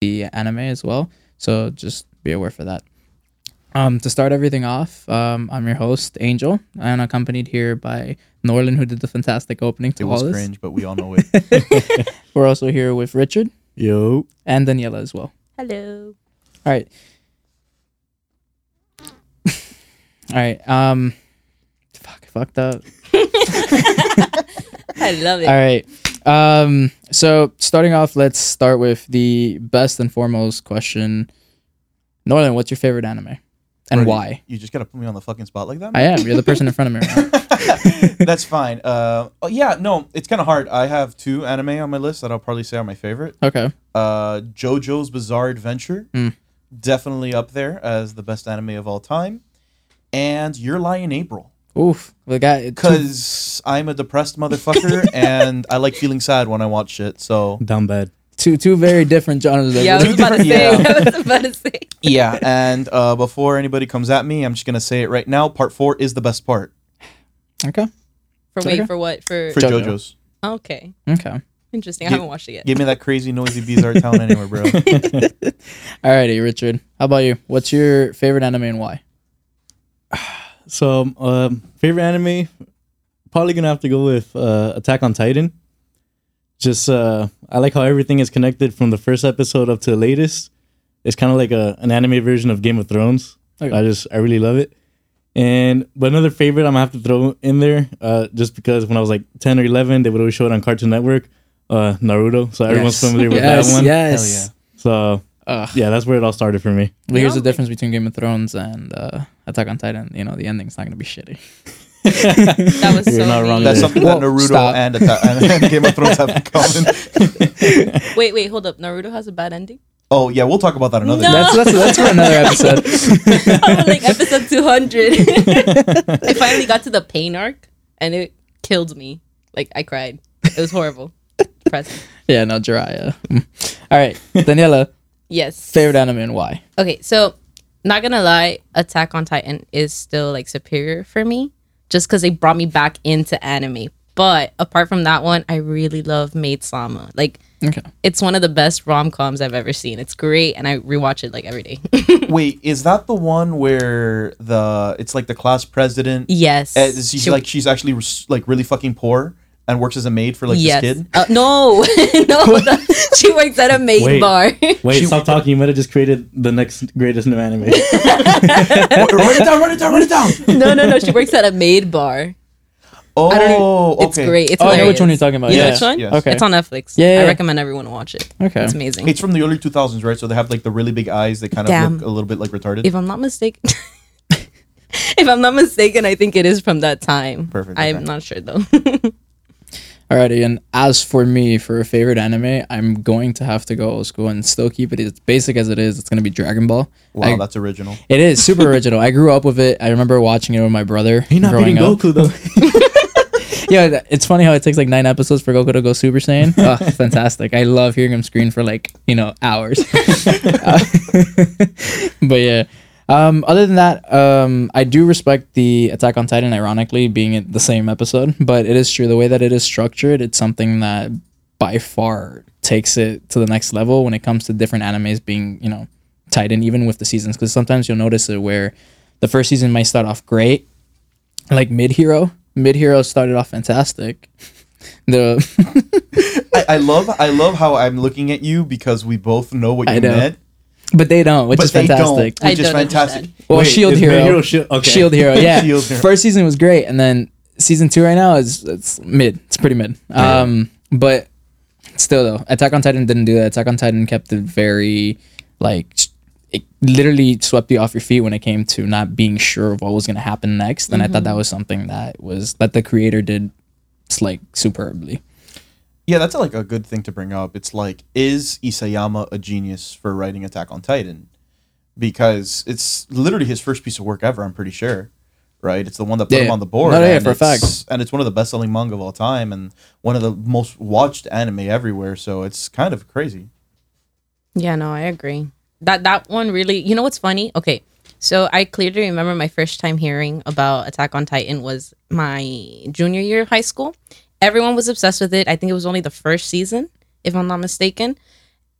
the anime as well. So just be aware for that. Um, to start everything off, um, I'm your host Angel, and accompanied here by Norlin, who did the fantastic opening to It all was this. cringe, but we all know it. We're also here with Richard Yo. and Daniela as well. Hello. All right. All right. Um, fuck, fucked up. I love it. All right. Um, so starting off, let's start with the best and foremost question. Northern, what's your favorite anime, and Brody, why? You just gotta put me on the fucking spot like that. I am. You're the person in front of me. Right. That's fine. Uh, oh, yeah, no, it's kind of hard. I have two anime on my list that I'll probably say are my favorite. Okay. Uh, JoJo's Bizarre Adventure, Mm. definitely up there as the best anime of all time, and Your Lie in April, Oof. We got because I'm a depressed motherfucker and I like feeling sad when I watch shit. So Down bad. two two very different genres. yeah, I was about to say. Yeah. I was about to say. yeah, and uh, before anybody comes at me, I'm just gonna say it right now. Part four is the best part Okay. For Okay. wait, for what? For, for JoJo. JoJo's. okay, Okay. interesting. I Gi- haven't watched it yet. Give me that crazy noisy bizarre town anywhere, bro. Alrighty, Richard. How about you? What's your favorite anime and why? So, um, favorite anime? Probably gonna have to go with uh, Attack on Titan. Just, uh, I like how everything is connected from the first episode up to the latest. It's kind of like a an anime version of Game of Thrones. Okay. I just, I really love it. And but another favorite I'm gonna have to throw in there, uh, just because when I was like 10 or 11, they would always show it on Cartoon Network, uh, Naruto. So everyone's Yes. familiar with yes, that one. Yes. So Ugh. yeah, that's where it all started for me. But here's the difference between Game of Thrones and uh, Attack on Titan. You know, the ending's not gonna be shitty. That was You're so not wrong mean. That's something Well, that Naruto stop. and, Atta- and, and Game of Thrones have in common. Wait, wait, hold up. Naruto has a bad ending. Oh yeah, we'll talk about that another. No. That's that's that's for another episode. Like episode two hundred. I finally got to the pain arc, and it killed me. Like I cried. It was horrible. Depressing. yeah, no, Jiraiya. Mm. All right, Daniela, Yes. favorite anime and why? Okay, so not gonna lie, Attack on Titan is still like superior for me, just because they brought me back into anime. But apart from that one, I really love Maid Sama. Like Okay. it's one of the best rom coms I've ever seen. It's great, and I rewatch it like every day. Wait, is that the one where the it's like the class president? yes, uh, she's She- like she's actually res- like really fucking poor and works as a maid for like yes. this kid. Uh, no, no, the- she works at a maid Wait. bar. Wait, She- stop talking. You might have just created the next greatest new anime. write it down, write it down, write it down. no, no, no. She works at a maid bar. Oh, I don't It's okay. great. It's Oh, I know which one you're talking about. You know yeah. which one? Yes. Okay. It's on Netflix. Yeah, yeah. I recommend everyone to watch it. Okay. It's amazing. It's from the early 2000s, right? So they have like the really big eyes. They kind of Damn. look a little bit like retarded. if I'm not mistaken, if I'm not mistaken, I think it is from that time. Perfect, I'm okay. not sure though. Alrighty, and as for me, for a favorite anime, I'm going to have to go old school and still keep it as basic as it is. It's gonna be Dragon Ball. wow, I- that's original. It is super original. I grew up with it. I remember watching it with my brother. You're not growing beating up. Goku though. Yeah, it's funny how it takes like nine episodes for Goku to go Super Saiyan. Oh, fantastic! I love hearing him scream for like you know hours. Uh, but yeah, um, other than that, um, I do respect the Attack on Titan. Ironically, being in the same episode, but it is true the way that it is structured. It's something that by far takes it to the next level when it comes to different animes being you know tied in, even with the seasons. Because sometimes you'll notice it where the first season might start off great, like mid hero. Mid hero started off fantastic. The I, I love I love how I'm looking at you because we both know what you know, meant, but they don't, which but is they fantastic. don't, which I is don't fantastic. understand. Well, Wait, Shield is Hero, Mid-Hero Shield- okay. Shield Hero, yeah. Shield Hero. First season was great, and then season two right now is it's mid. It's pretty mid. Um, but still though, Attack on Titan didn't do that. Attack on Titan kept it very like it literally swept you off your feet when it came to not being sure of what was gonna happen next. And I thought that was something that was that the creator did like superbly. Yeah, that's like a good thing to bring up. It's like, is Isayama a genius for writing Attack on Titan? Because it's literally his first piece of work ever. I'm pretty sure, right? It's the one that put Yeah. him on the board. No, yeah, and for a it's- And it's one of the best-selling manga of all time, and one of the most watched anime everywhere. So it's kind of crazy. Yeah, no, I agree. That that one really. You know what's funny? Okay, so I clearly remember my first time hearing about Attack on Titan was my junior year of high school. Everyone was obsessed with it. I think it was only the first season, if I'm not mistaken.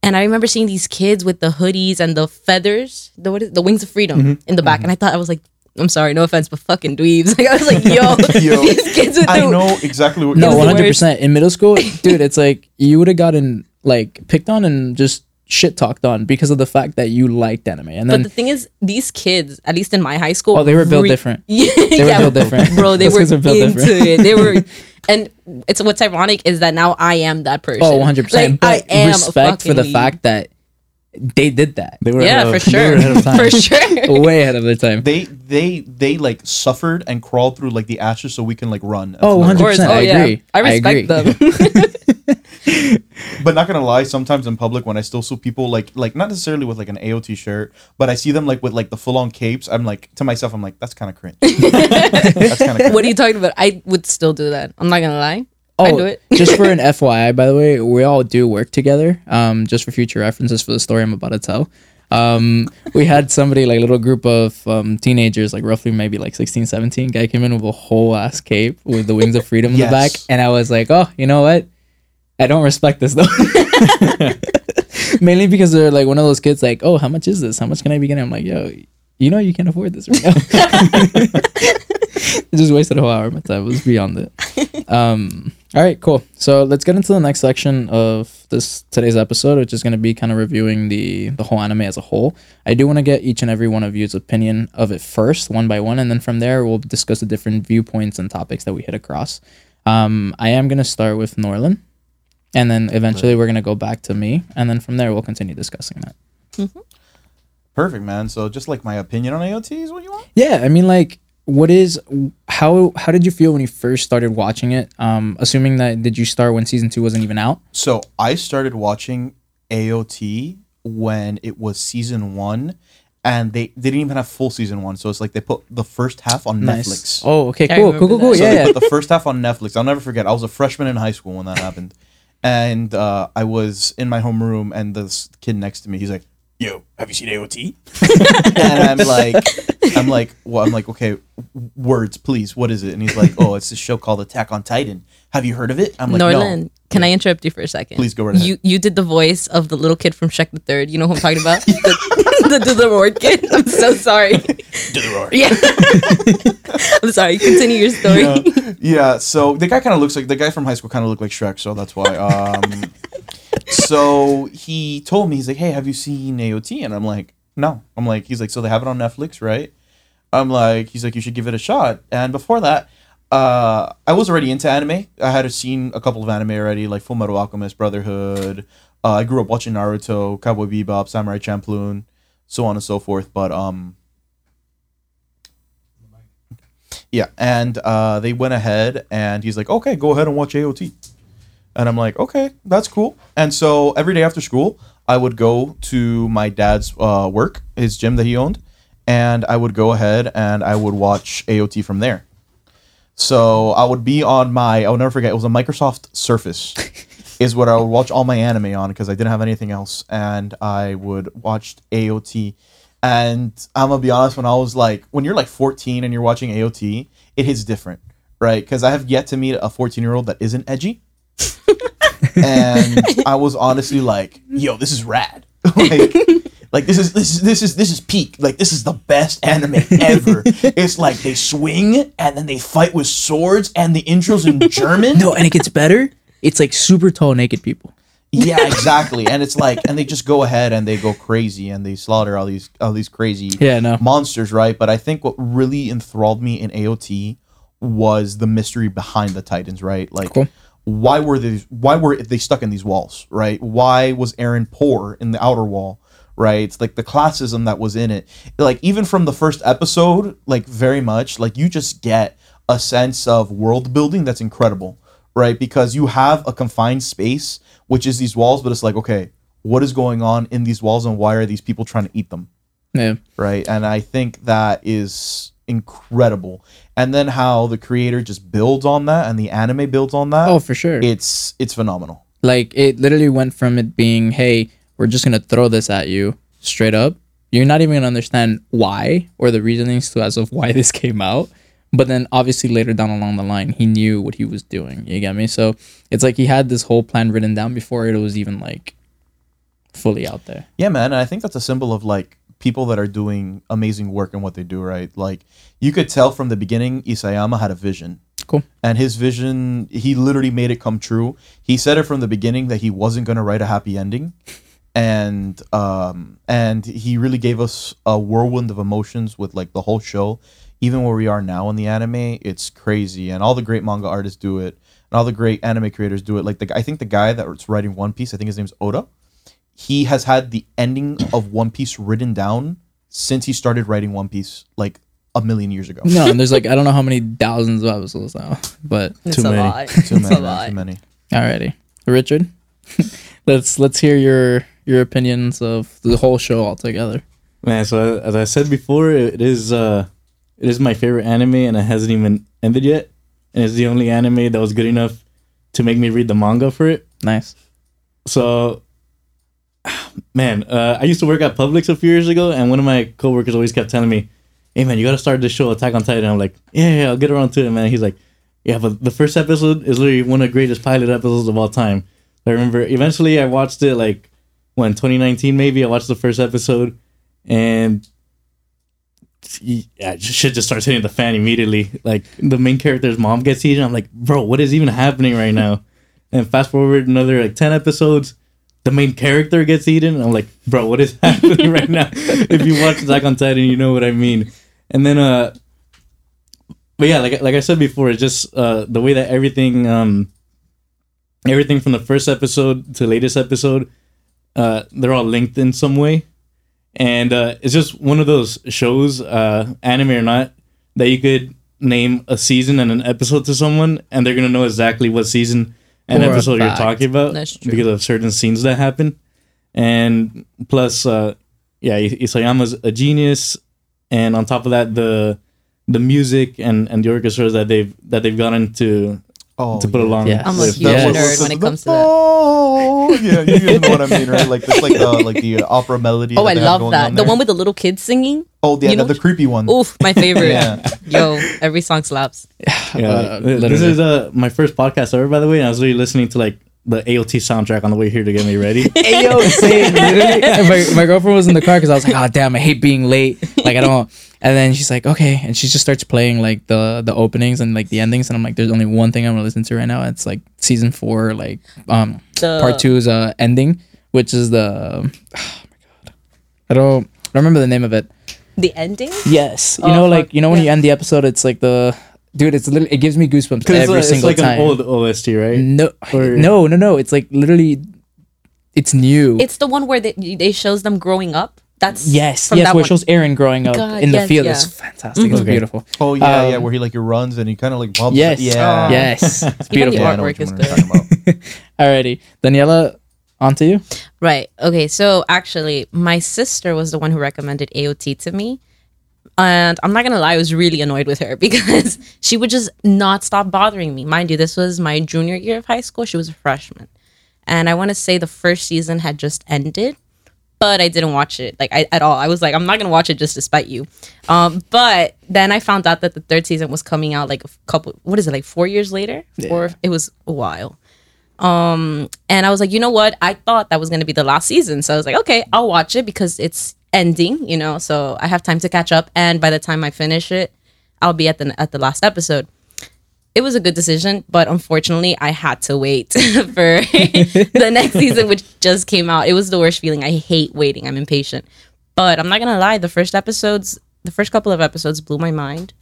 And I remember seeing these kids with the hoodies and the feathers, the what is the wings of freedom Mm-hmm. in the back, and I thought I was like, I'm sorry, no offense, but fucking dweebs. Like I was like, yo, Yo, these kids with I the know exactly what No, you're one hundred percent. In middle school, dude, it's like you would have gotten like picked on and just shit talked on because of the fact that you liked anime, and then But the thing is, these kids, at least in my high school, oh, they were built re- different. Yeah, They were built different. bro. They were built into different. it. They were, and it's what's ironic is that now I am that person. Oh, Oh, one hundred percent. Like, But I am respect for the fact that they did that. They were yeah, of- for sure, ahead of time. for sure. way ahead of their time. they they they like suffered and crawled through like the ashes so we can like run. That's Oh, hilarious. Of course, 100%, oh I agree. I I respect agree. them. But not gonna lie, sometimes in public when I still see people like like not necessarily with like an AOT shirt, but I see them like with like the full on capes. I'm like to myself, I'm like that's kind of cringe. that's kind of what are you talking about? I would still do that. I'm not gonna lie. Oh, I do it. just for an FYI, by the way, we all do work together. Um, just for future references for the story I'm about to tell. Um, we had somebody like a little group of um, teenagers, like roughly maybe like 16, 17. Guy came in with a whole ass cape with the wings of freedom in the back, Yes. and I was like, oh, you know what? I don't respect this though. Mainly because they're like one of those kids, like, oh, how much is this? How much can I be getting? I'm like, yo, you know, you can't afford this right now. It just wasted a whole hour of my time. It was beyond it. Um, all right, cool. So let's get into the next section of this today's episode, which is going to be kind of reviewing the the whole anime as a whole. I do want to get each and every one of you's opinion of it first, one by one, and then from there we'll discuss the different viewpoints and topics that we hit across. Um, I am going to start with Norlin, and then eventually we're going to go back to me, and then from there we'll continue discussing that. perfect, man. So just like my opinion on AOT is what you want. Yeah, I mean, like, what is how how did you feel when you first started watching it? Um, assuming that did you start when season two wasn't even out? So I started watching AOT when it was season one, and they, they didn't even have full season one. So it's like they put the first half on Netflix. Oh, okay, I cool, remember cool, cool, cool. So Yeah, they yeah. put the first half on Netflix. I'll never forget. I was a freshman in high school when that happened, and uh, I was in my homeroom, and this kid next to me, he's like, "Yo, have you seen AOT?" and I'm like, I'm like, well, I'm like, okay, words, please. What is it? And he's like, oh, it's this show called Attack on Titan. Have you heard of it? I'm like, Norland, no. can I interrupt you for a second? Please go right ahead. You you did the voice of the little kid from Shrek the Third. You know who I'm talking about? the, the, the word kid. I'm so sorry. Do the roar. Yeah. I'm sorry. Continue your story. yeah. yeah, so the guy kind of looks like the guy from high school kind of looked like Shrek, so that's why. Um, so he told me he's like, "Hey, have you seen AOT?" And I'm like, "No." I'm like, he's like, "So they have it on Netflix, right?" I'm like, he's like, "You should give it a shot." And before that, uh, I was already into anime. I had seen a couple of anime already, like Full Metal Alchemist, Brotherhood. Uh, I grew up watching Naruto, Cowboy Bebop, Samurai Champloo, so on and so forth. But um, yeah, and uh, they went ahead, and he's like, "Okay, go ahead and watch AOT." And I'm like, "Okay, that's cool." And so every day after school, I would go to my dad's uh, work, his gym that he owned, and I would go ahead and I would watch AOT from there. So I would be on my, I'll never forget, it was a Microsoft Surface, is what I would watch all my anime on because I didn't have anything else. And I would watch AOT. And I'm going to be honest, when I was like, when you're like 14 and you're watching AOT, it hits different, right? Because I have yet to meet a 14 year old that isn't edgy. and I was honestly like, yo, this is rad. like, like this is this is this is this is peak. Like this is the best anime ever. it's like they swing and then they fight with swords and the intros in German. No, and it gets better. It's like super tall naked people. Yeah, exactly. And it's like and they just go ahead and they go crazy and they slaughter all these all these crazy Yeah, no. monsters, right? But I think what really enthralled me in AOT was the mystery behind the Titans, right? Like Cool. why were they why were they stuck in these walls, right? Why was Eren poor in the outer wall? Right, it's like the classism that was in it. Like even from the first episode, like very much, like you just get a sense of world building that's incredible, right? Because you have a confined space, which is these walls, but it's like, okay, what is going on in these walls and why are these people trying to eat them? Yeah. right? And I think that is incredible. And then how the creator just builds on that and the anime builds on that. Oh, for sure. it's it's phenomenal. Like it literally went from it being, hey, we're just gonna throw this at you straight up. You're not even gonna understand why or the reasonings to as of why this came out. But then obviously later down along the line, he knew what he was doing. You get me? So it's like he had this whole plan written down before it was even like fully out there. Yeah, man. And I think that's a symbol of like people that are doing amazing work in what they do, right? Like you could tell from the beginning, Isayama had a vision. Cool. And his vision, he literally made it come true. He said it from the beginning that he wasn't going to write a happy ending. And um and he really gave us a whirlwind of emotions with like the whole show. Even where we are now in the anime, it's crazy. And all the great manga artists do it. And all the great anime creators do it. Like the I think the guy that's writing One Piece, I think his name's Oda he has had the ending of One Piece written down since he started writing One Piece like a million years ago. No, and there's like I don't know how many thousands of episodes now, but It's Too a many. lot. Too many, a man, lot. too many. alrighty, Richard, let's let's hear your your opinions of the whole show altogether. Man, so as I said before, it is uh, it is my favorite anime, and it hasn't even ended yet, and it's the only anime that was good enough to make me read the manga for it. Nice. So, man, uh, I used to work at Publix a few years ago, and one of my coworkers always kept telling me, "Hey, man, you got to start this show, Attack on Titan." I'm like, "Yeah, yeah, I'll get around to it, man." He's like, "Yeah, but the first episode is literally one of the greatest pilot episodes of all time." I remember eventually I watched it like when 2019 maybe I watched the first episode, and yeah, shit just starts hitting the fan immediately. Like the main character's mom gets eaten. I'm like, bro, what is even happening right now? And fast forward another like ten episodes, the main character gets eaten. And I'm like, bro, what is happening right now? if you watch Attack on Titan, you know what I mean. And then uh, but yeah, like like I said before, it's just uh the way that everything um everything from the first episode to latest episode, uh, they're all linked in some way and uh, it's just one of those shows, uh, anime or not, that you could name a season and an episode to someone, and they're gonna know exactly what season and For a episode you're fact. talking about That's true. because of certain scenes that happen. And plus, uh, yeah, I- Isayama's a genius, and on top of that, the the music and, and the orchestras that they've that they've gotten to Oh, to put yeah. along. Yes. I'm a with huge that. Yes. nerd when it comes to that. Yeah, you guys know what I mean, right? Like it's like the like the opera melody. Oh, I love that. on The there. one with the little kids singing. oh, yeah, you know the, the creepy one. Oof, my favorite. Yeah. Yo, every song slaps. Yeah, Uh, this is uh, my first podcast ever, by the way. And I was really listening to like the AOT soundtrack on the way here to get me ready. Ayo, same. Literally, my, my girlfriend was in the car because I was like, oh damn, I hate being late. Like I don't. And then she's like, okay, and she just starts playing like the the openings and like the endings, and I'm like, there's only one thing I'm gonna listen to right now. It's like season four, like um The part two's uh ending, which is the. Oh my god, I don't I don't remember the name of it. The ending. Yes, you Oh, know, fuck, like you know when you end the episode, it's like the dude. It's literally it gives me goosebumps every it's, single it's like time. an old OST, right? no, Or- no, no, no. It's like literally, it's new. It's the one where they, they shows them growing up. That's Yes, from yes, that where it shows Eren growing up God, in the yes, field. yeah. It's fantastic. It's Okay. beautiful. Oh yeah, yeah, Um, where he like he runs and he kind of like bumps. Yes, yeah, Oh. yes, it's Even the beautiful. Yeah, I know what artwork you're is talking good. about. Alrighty, Daniela, on to you. Right. Okay. So actually, my sister was the one who recommended AOT to me. And I'm not to lie, I was really annoyed with her because she would just not stop bothering me. Mind you, this was my junior year of high school. She was a freshman. And I want to say the first season had just ended, but I didn't watch it like I, at all. I was like, I'm not to watch it just to spite you. Um, but then I found out that the third season was coming out like a couple, what is it, like four years later? Or it was a while. Um, and I was like, you know what? I thought that was going to be the last season. So I was like, okay, I'll watch it because it's ending, you know, so I have time to catch up. And by the time I finish it, I'll be at the at the last episode. It was a good decision, but unfortunately, I had to wait for the next season, which just came out. It was the worst feeling. I hate waiting. I'm impatient. But I'm not gonna lie, the first episodes, the first couple of episodes blew my mind.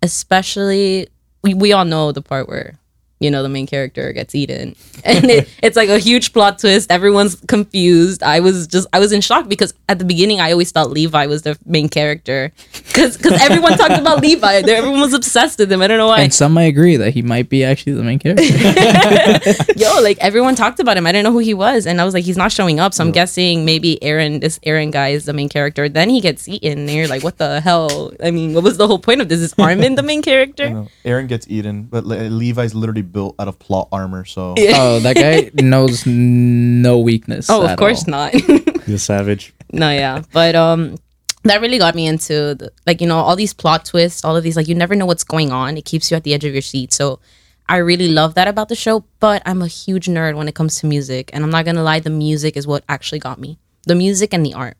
Especially, we, we all know the part where you know the main character gets eaten. And it, it's like a huge plot twist. Everyone's confused. I was just i was in shock because at the beginning i always thought levi was the main character. Because everyone talked about levi. Everyone was obsessed with him. I don't know why. And some might agree that he might be actually the main character. yo like everyone talked about him. I didn't know who he was. And i was like he's not showing up. So i'm guessing maybe eren this eren guy is the main character. Then he gets eaten. And you're like what the hell? I mean what was the whole point of this? Is armin the main character. Eren gets eaten, but Le- Levi's literally built out of plot armor. So oh, that guy knows no weakness. oh of course all. not He's a savage. no yeah but um that really got me into the, like you know all these plot twists all of these like you never know what's going on it keeps you at the edge of your seat so I really love that about the show, but I'm a huge nerd when it comes to music. And I'm not gonna lie, the music is what actually got me. The music and the art.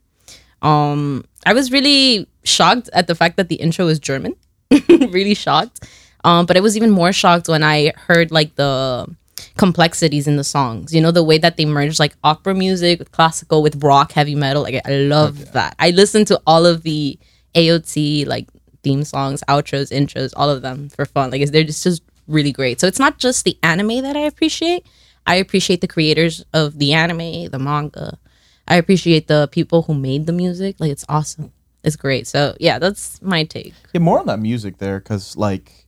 Um, I was really shocked at the fact that the intro is German. really shocked. Um, but I was even more shocked when I heard like the complexities in the songs. You know, the way that they merge like opera music with classical with rock, heavy metal. Like I love that. I listened to all of the AOT like theme songs, outros, intros, all of them for fun. Like they're just, just really great. So it's not just the anime that I appreciate. I appreciate the creators of the anime, the manga. I appreciate the people who made the music. Like it's awesome. It's great. So yeah, that's my take. Yeah, more on that music there, because like,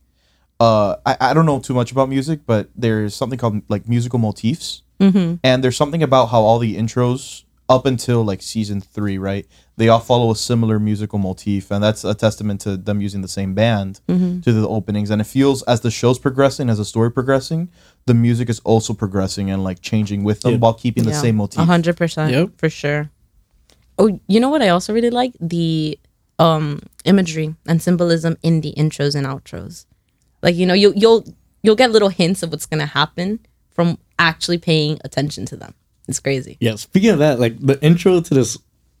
uh, I, I don't know too much about music, but there's something called like musical motifs, mm-hmm. and there's something about how all the intros up until like season three, right? They all follow a similar musical motif, and that's a testament to them using the same band to the openings. And it feels as the show's progressing, as the story progressing, the music is also progressing and like changing with them Yeah. while keeping the same motif. A hundred percent. Yep. For sure. Oh, you know what I also really like? The um imagery and symbolism in the intros and outros. Like, you know, you'll you'll you'll get little hints of what's gonna happen from actually paying attention to them. It's crazy. Yeah, speaking of that, like the intro to this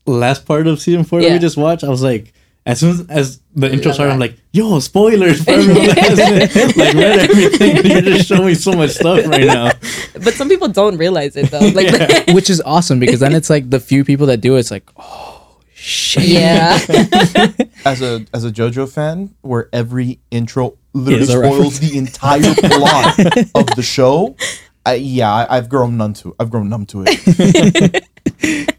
last part of season four that we just watched, I was like, as soon as the intro love started, I'm like, yo, spoilers for everyone like read everything. You're just showing me so much stuff right now. But some people don't realize it though. Like yeah. which is awesome because then it's like the few people that do it, it's like, oh shit. Yeah. as a as a JoJo fan, where every intro literally spoils the entire plot of the show. I, yeah, I, I've grown numb to. I've grown numb to it.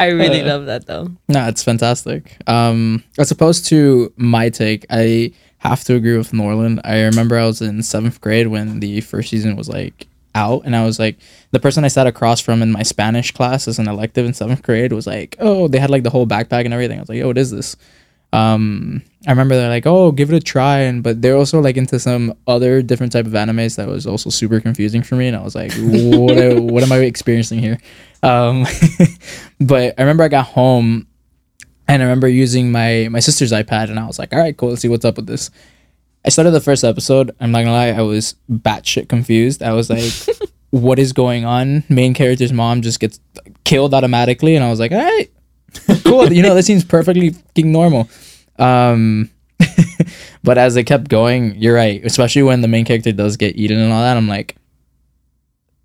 I really love that though. No, it's fantastic. Um, as opposed to my take, I have to agree with Norland. I remember I was in seventh grade when the first season was like out, and I was like, the person I sat across from in my Spanish class as an elective in seventh grade was like, oh, they had like the whole backpack and everything. I was like, yo, what is this? Um, I remember they're like, oh, give it a try, and but they're also like into some other different type of animes that was also super confusing for me, and I was like, what, what am I experiencing here? Um, but I remember I got home and I remember using my my sister's iPad, and I was like, "All right, cool. Let's see what's up with this." I started the first episode. I'm not gonna lie, I was batshit confused. I was like, "What is going on?" Main character's mom just gets killed automatically, and I was like, "All right, cool. you know, that seems perfectly normal." Um, but as it kept going, you're right. Especially when the main character does get eaten and all that, I'm like,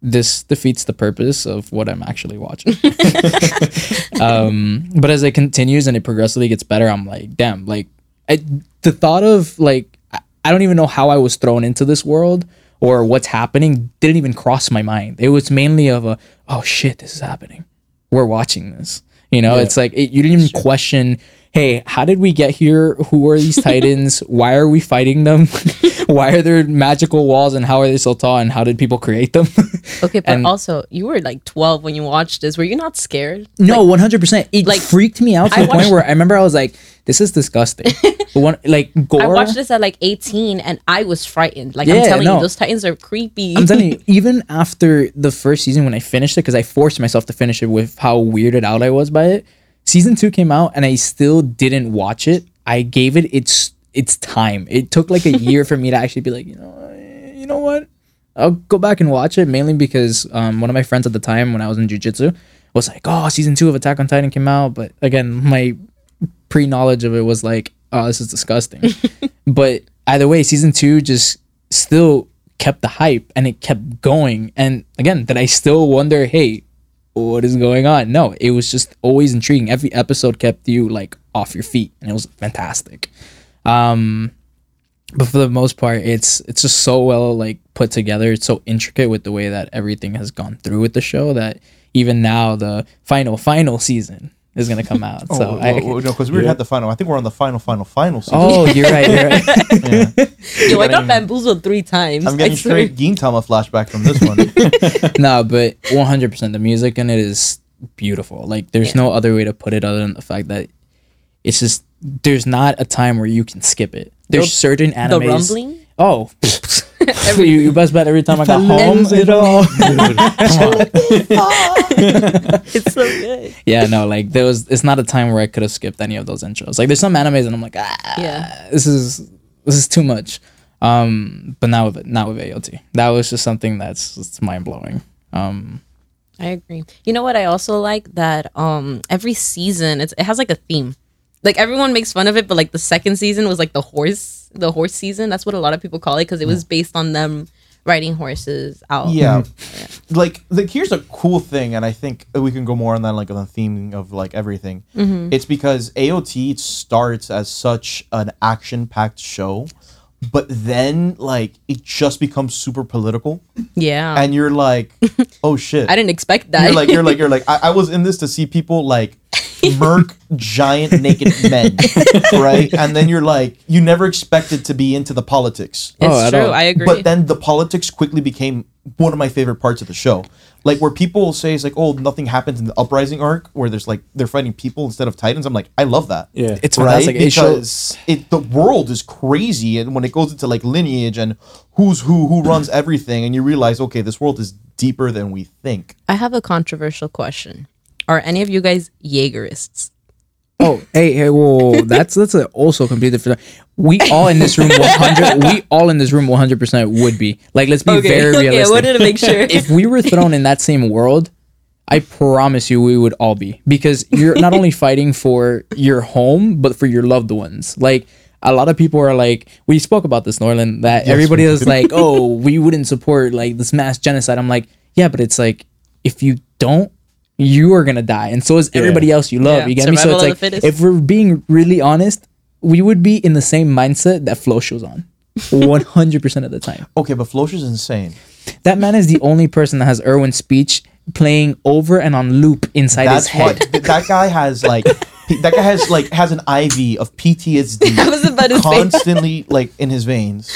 this defeats the purpose of what I'm actually watching. um, but as it continues and it progressively gets better, I'm like, damn, like I, the thought of like I, I don't even know how I was thrown into this world or what's happening didn't even cross my mind. It was mainly of a oh shit, this is happening. We're watching this. You know, it's like it, you didn't even question. Hey, how did we get here? Who are these titans? Why are we fighting them? Why are there magical walls and how are they so tall? And how did people create them? Okay, but And- also you were like twelve when you watched this. Were you not scared? No, hundred percent. It like, like freaked me out to I the point where I remember I was like, "This is disgusting." But one like gore. I watched this at like eighteen and I was frightened. Like I'm telling no. you, those titans are creepy. I'm telling you, even after the first season when I finished it, because I forced myself to finish it with how weirded out I was by it. Season two came out and I still didn't watch it. I gave it its its time. It took like a year for me to actually be like, you know, eh, you know what? I'll go back and watch it mainly because um, one of my friends at the time when I was in jujitsu was like, "Oh, season two of Attack on Titan came out," but again, my pre knowledge of it was like, "Oh, this is disgusting." but either way, season two just still kept the hype and it kept going. And again, that I still wonder, hey, what is going on? No, it was just always intriguing. Every episode kept you like off your feet, and it was fantastic. Um, but for the most part, it's it's just so well like put together. It's so intricate with the way that everything has gone through with the show that even now the final final season is gonna come out. Oh, so well, I, well, no, because we already had the final. I think we're on the final, final, final season. oh, you're right. You're right. Yo, I got bamboozled three times. I'm I getting swear. straight Gintama flashback from this one. no, but 100% the music in it is beautiful. Like there's no other way to put it other than the fact that it's just there's not a time where you can skip it. There's The- certain The animes. rumbling. Oh, you, you best bet every time I got home. it all. It's so good. Yeah, no, like there was. It's not a time where I could have skipped any of those intros. Like there's some animes and I'm like, ah, Yeah. this is this is too much. Um, but not with not with AOT. That was just something that's it's mind blowing. Um, I agree. You know what I also like that um every season it's it has like a theme. Like everyone makes fun of it, but like the second season was like the horse the horse season. That's what a lot of people call it because it was mm. based on them riding horses out. Mm-hmm. Yeah. like like here's a cool thing, and I think we can go more on that like on the theme of like everything. Mm-hmm. It's because AOT starts as such an action packed show, but then like it just becomes super political, Yeah. and you're like, oh shit. I didn't expect that. You're like you're like you're like I, I was in this to see people like murk giant naked men, right? And then you're like you never expected to be into the politics. Oh, it's Oh, at true. all. I agree. But then the politics quickly became one of my favorite parts of the show. Like where people say it's like, oh, nothing happens in the uprising arc where there's like they're fighting people instead of titans. I'm like, I love that. Yeah. it's Right? fantastic. It Because it the world is crazy and when it goes into like lineage and who's who, who runs everything, and you realize, okay, this world is deeper than we think. I have a controversial question. Are any of you guys Jaegerists? Oh, hey, hey, whoa, whoa, whoa. that's that's a also completely different. We all in this room, one hundred. we all in this room, one hundred percent would be like. Let's be very okay, I realistic. wanted to make sure. if we were thrown in that same world, I promise you, we would all be because you're not only fighting for your home, but for your loved ones. Like a lot of people are like, we spoke about this, Norland, that everybody is like, oh, we wouldn't support like this mass genocide. I'm like, yeah, but it's like if you don't. You are gonna die, and so is everybody else you love. Yeah, You get me? So survival it's of like, the fittest. if we're being really honest, we would be in the same mindset that Flo shows on, one hundred percent of the time. Okay, but Flosh is insane. That man is the only person that has Erwin's speech playing over and on loop inside That's his head. th- that guy has like he- that guy has like has an IV of PTSD I was about to say. constantly like in his veins.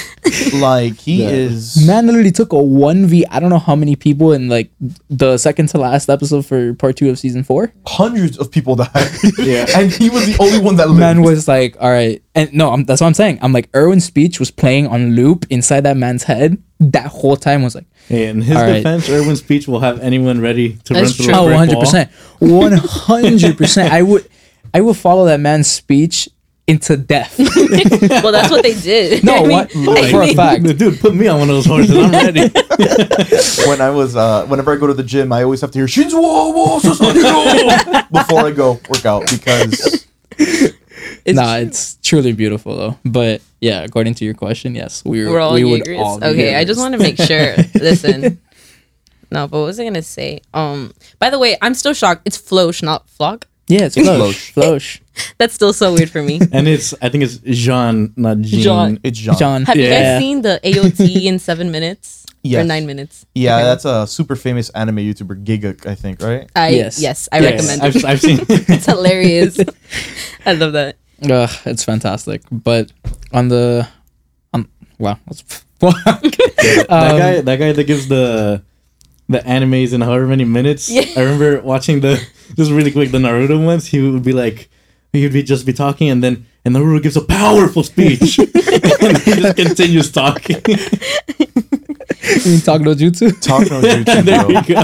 Like he is Man literally took a one v. I don't know how many people in like the second to last episode for part two of season four. hundreds of people died. Yeah. and he was the only one that lived. Man was like, all right, and no, I'm, that's what I'm saying. I'm like, Erwin's speech was playing on loop inside that man's head. That whole time was like, Hey, in his All right. defense, Erwin's speech will have anyone ready to That's run through true. a oh, brick 100%. 100 percent. I would, I will follow that man's speech into death. well, that's what they did. No, I mean, what I for a fact. Dude, put me on one of those horses. I'm ready. when I was uh whenever I go to the gym, I always have to hear Shinzou wo Sasageyo before I go work out because It's nah, true. it's truly beautiful though. But yeah, according to your question, yes, we were, We're all we would all be okay, I just want to make sure. Listen. No, but what was I gonna say? Um, by the way, I'm still shocked. It's Flosh, not Flock. Yeah, it's Flosh. Flosh. That's still so weird for me. and it's, I think it's Jean, not Jean. Jean. it's John. John. Have you Yeah. guys seen the AOT in seven minutes or Yes. nine minutes? Yeah, that's a super famous anime YouTuber, Gigguk, I think, right? I Yes. yes, I Yes, recommend it. I've, I've seen. It's hilarious. I love that. Ugh, it's fantastic. But on the, on wow, that's that Um, guy, that guy that gives the the animes in however many minutes. Yeah. I remember watching the just really quick the Naruto ones. He would be like, he would be just be talking, and then and Naruto gives a powerful speech, and he just continues talking. you mean talk no jutsu? Talk no there you go.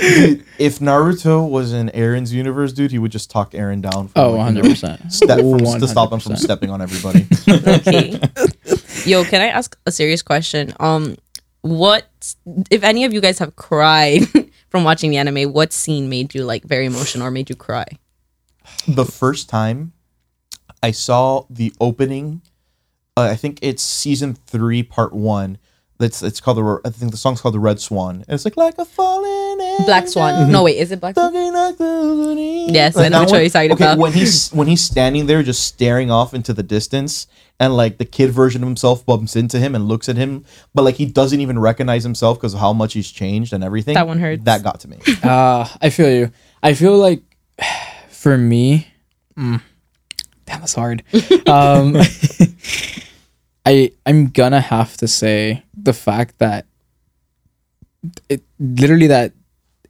Dude, if Naruto was in Eren's universe, dude, he would just talk Eren down. From, Oh, like, 100 percent. Step from, to stop him from stepping on everybody. Okay. Yo, can I ask a serious question? Um, what if any of you guys have cried from watching the anime? What scene made you like very emotional or made you cry? the first time I saw the opening, uh, I think it's season three, part one. That's it's called the. I think the song's called the Red Swan. And it's like like a falling Black Swan. No, wait, is it Black Swan? Yes, Yes, I know which one you're talking about. When he's when he's standing there just staring off into the distance, and like the kid version of himself bumps into him and looks at him, but like he doesn't even recognize himself because of how much he's changed and everything. That one hurts. That got to me. Uh, I feel you. I feel like for me, mm, damn, that's hard. um, I I'm gonna have to say the fact that it literally that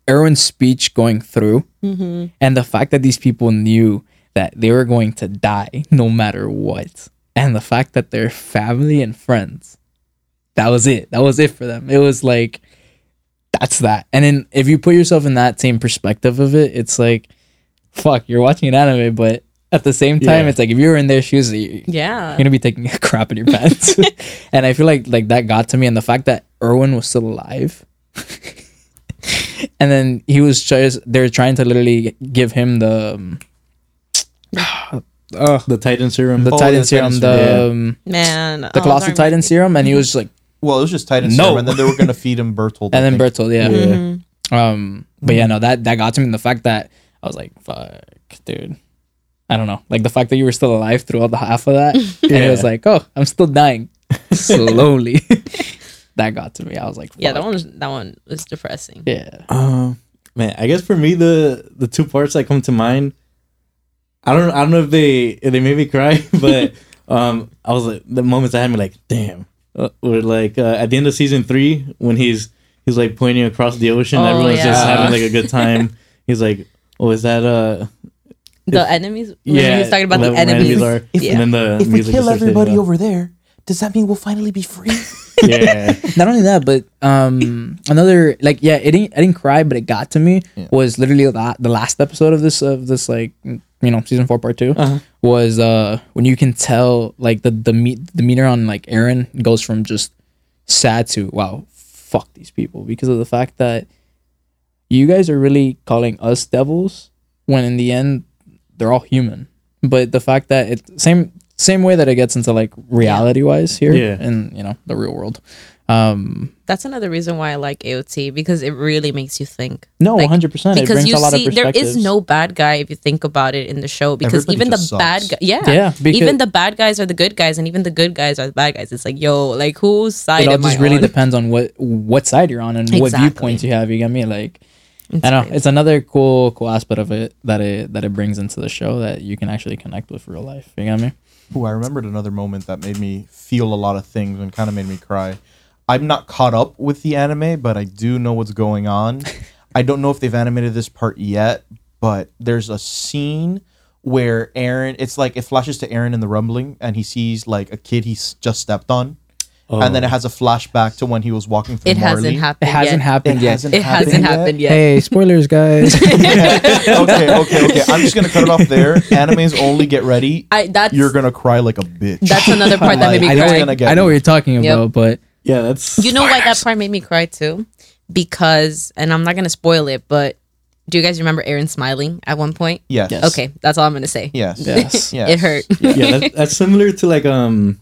Erwin's speech going through, and the fact that these people knew that they were going to die no matter what, and the fact that they're family and friends. That was it. That was it for them. It was like that's that. And then if you put yourself in that same perspective of it, it's like, fuck, you're watching an anime, but at the same time, Yeah. it's like if you were in their shoes, you- Yeah. you're gonna be taking a crap in your pants. and I feel like like that got to me, and the fact that Erwin was still alive, and then he was just they're trying to literally give him the um, uh, The Titan serum. the Oh, Titan the serum, Titan the serum, um, Man. the colossal Titan serum, and he was like, Well, it was just Titan No. serum, and then they were gonna feed him Bertolt. And then think. Bertolt, yeah. Yeah. Um, but yeah, no, that that got to me. And the fact that I was like, "Fuck, dude," I don't know, like the fact that you were still alive through all the half of that, and it was like, "Oh, I'm still dying slowly." that got to me. I was like, Yeah, that one was that one was depressing. Yeah, Uh, man, I guess for me the the two parts that come to mind, I don't I don't know if they if they made me cry, but um, I was like the moments I had me like, damn, uh, were like uh, at the end of season three when he's he's like pointing across the ocean, Oh, everyone's just having like a good time. he's like, oh, is that uh? The enemies. Yeah, Yeah, he's talking about the where enemies. are. Yeah. And then the if we kill everybody hitting up. over there, does that mean we'll finally be free? yeah, not only that, but um, another like yeah, it didn't I didn't cry, but it got to me was literally the, the last episode of this of this like you know season four part 2 Uh-huh. was uh when you can tell like the the meet the meter on like Eren goes from just sad to wow fuck these people because of the fact that you guys are really calling us devils when in the end they're all human but the fact that it same same way that it gets into like reality wise here Yeah. in you know the real world um That's another reason why I like AOT because it really makes you think. no Like, 100% because brings you a lot see of there no bad guy if you think about it in the show because Everybody even the just bad sucks. guy yeah Yeah, because- even the bad guys are the good guys and even the good guys are the bad guys it's like yo like whose side it all am just I really on? depends on what what side you're on and what Exactly. viewpoints you have you get me like It's I know crazy. it's another cool cool aspect of it that it that it brings into the show that you can actually connect with real life you get me Ooh, I remembered another moment that made me feel a lot of things and kind of made me cry. I'm not caught up with the anime, but I do know what's going on. I don't know if they've animated this part yet, but there's a scene where Eren, it's like it flashes to Eren in the rumbling, and he sees like a kid he's just stepped on, and then it oh. has a flashback to when he was walking through it Marley. hasn't happened. it happened hasn't yet. happened It yet hasn't it hasn't happened yet? happened yet hey spoilers guys okay, okay, okay. I'm just gonna cut it off there. Animes only get ready. I that's You're gonna cry like a bitch. that's another part that made me I know, cry gonna get I know me. what you're talking Yep. about but yeah. That's You know why that part made me cry too? Because, and I'm not gonna spoil it, but do you guys remember Eren smiling at one point? yes. Yes. Okay, that's all I'm gonna say. Yes. Yes. Yes. It hurt. yeah, that, that's similar to like um,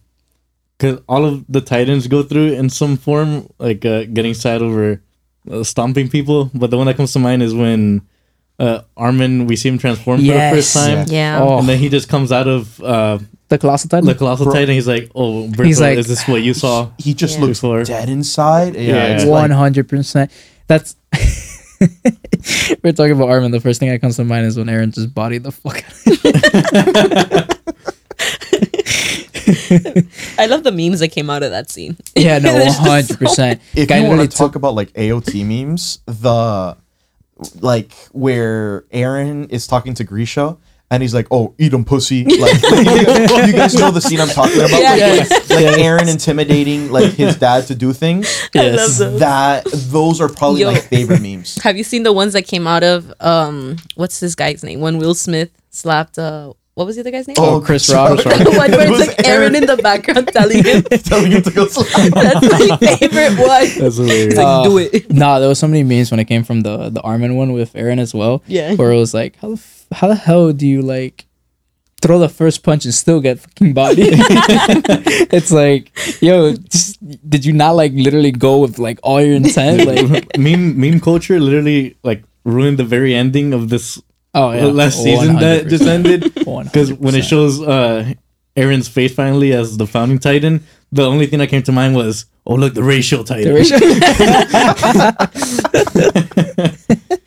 cause all of the Titans go through in some form, like uh, getting sad over uh, stomping people. But the one that comes to mind is when uh, Armin, we see him transform for the first time, Yes. Yeah. oh and then he just comes out of uh, the colossal titan the colossal Bro- Titan. He's like, "Oh, Bertolt, He's like- is this what you saw?" He just Yeah. looks Before. dead inside. Yeah. Yeah. It's One like, hundred percent. That's we're talking about Armin. The first thing that comes to mind is when Eren just bodied the fuck. I love the memes that came out of that scene. yeah, no, one There's so- hundred percent. if you want to talk about like AOT memes, the like where Eren is talking to Grisha and he's like, "Oh, eat him, pussy." Like, you, guys, you guys know the scene I'm talking about. Yeah, like, yeah. like, like Eren intimidating like his dad to do things. I love those. That those are probably Yo. my favorite memes. Have you seen the ones that came out of um what's this guy's name? When Will Smith slapped uh what was the other guy's name? Oh, Chris Rock. the one where it's like Eren in the background telling him telling him to go slap. that's my favorite one. That's hilarious. It's like Uh, do it. Nah, there was so many memes when it came from the the Armin one with Eren as well. Yeah. where it was like, how the f- how the hell do you like throw the first punch and still get fucking body? it's like, yo, just, did you not like literally go with like all your intent? Like, meme meme culture literally like ruined the very ending of this oh yeah, last season that just ended. Because when it shows uh, Eren's face finally as the founding Titan, the only thing that came to mind was, "Oh look, the racial Titan."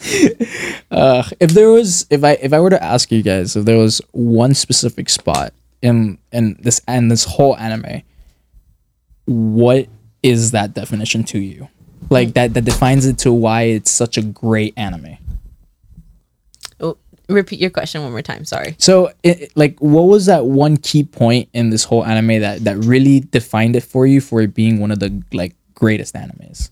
uh, if there was, if I if I were to ask you guys, if there was one specific spot in in this and this whole anime, what is that definition to you? Like that that defines it to why it's such a great anime. Oh, repeat your question one more time. Sorry. So, it, like, what was that one key point in this whole anime that that really defined it for you for it being one of the like greatest animes?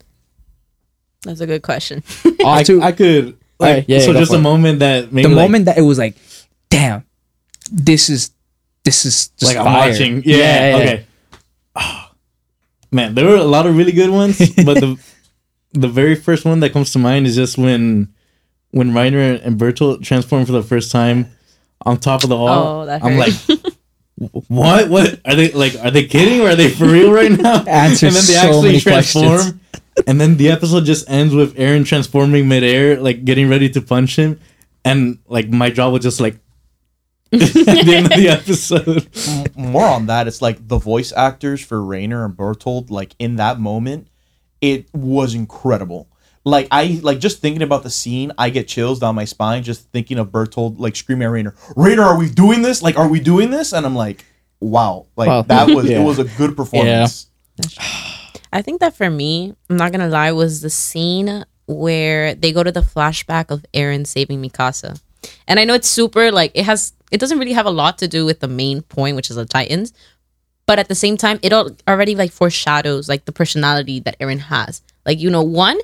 That's a good question. I, I could. Like, Alright, yeah, so go just a it. moment that made the me like, moment that it was like, damn, this is this is just like I'm watching. Yeah, okay. Ah, man, there were a lot of really good ones, but the the very first one that comes to mind is just when when Reiner and Bertolt transform for the first time on top of the wall. Oh, I'm like, what? What are they like? Are they kidding or are they for real right now? Answer and then they so actually transform. questions. And then the episode just ends with Eren transforming midair, like getting ready to punch him, and like my jaw was just like at the end of the episode. more on that, it's like the voice actors for Reiner and Bertolt, like in that moment, it was incredible. Like I like just thinking about the scene, I get chills down my spine just thinking of Bertolt like screaming at Reiner, Reiner, are we doing this? Like, are we doing this? And I'm like, wow, like Wow. that was Yeah. it was a good performance. I think that for me, I'm not gonna lie, was the scene where they go to the flashback of Eren saving Mikasa. And I know it's super like it has it doesn't really have a lot to do with the main point, which is the Titans. But at the same time, it al- already like foreshadows like the personality that Eren has. Like, you know, one,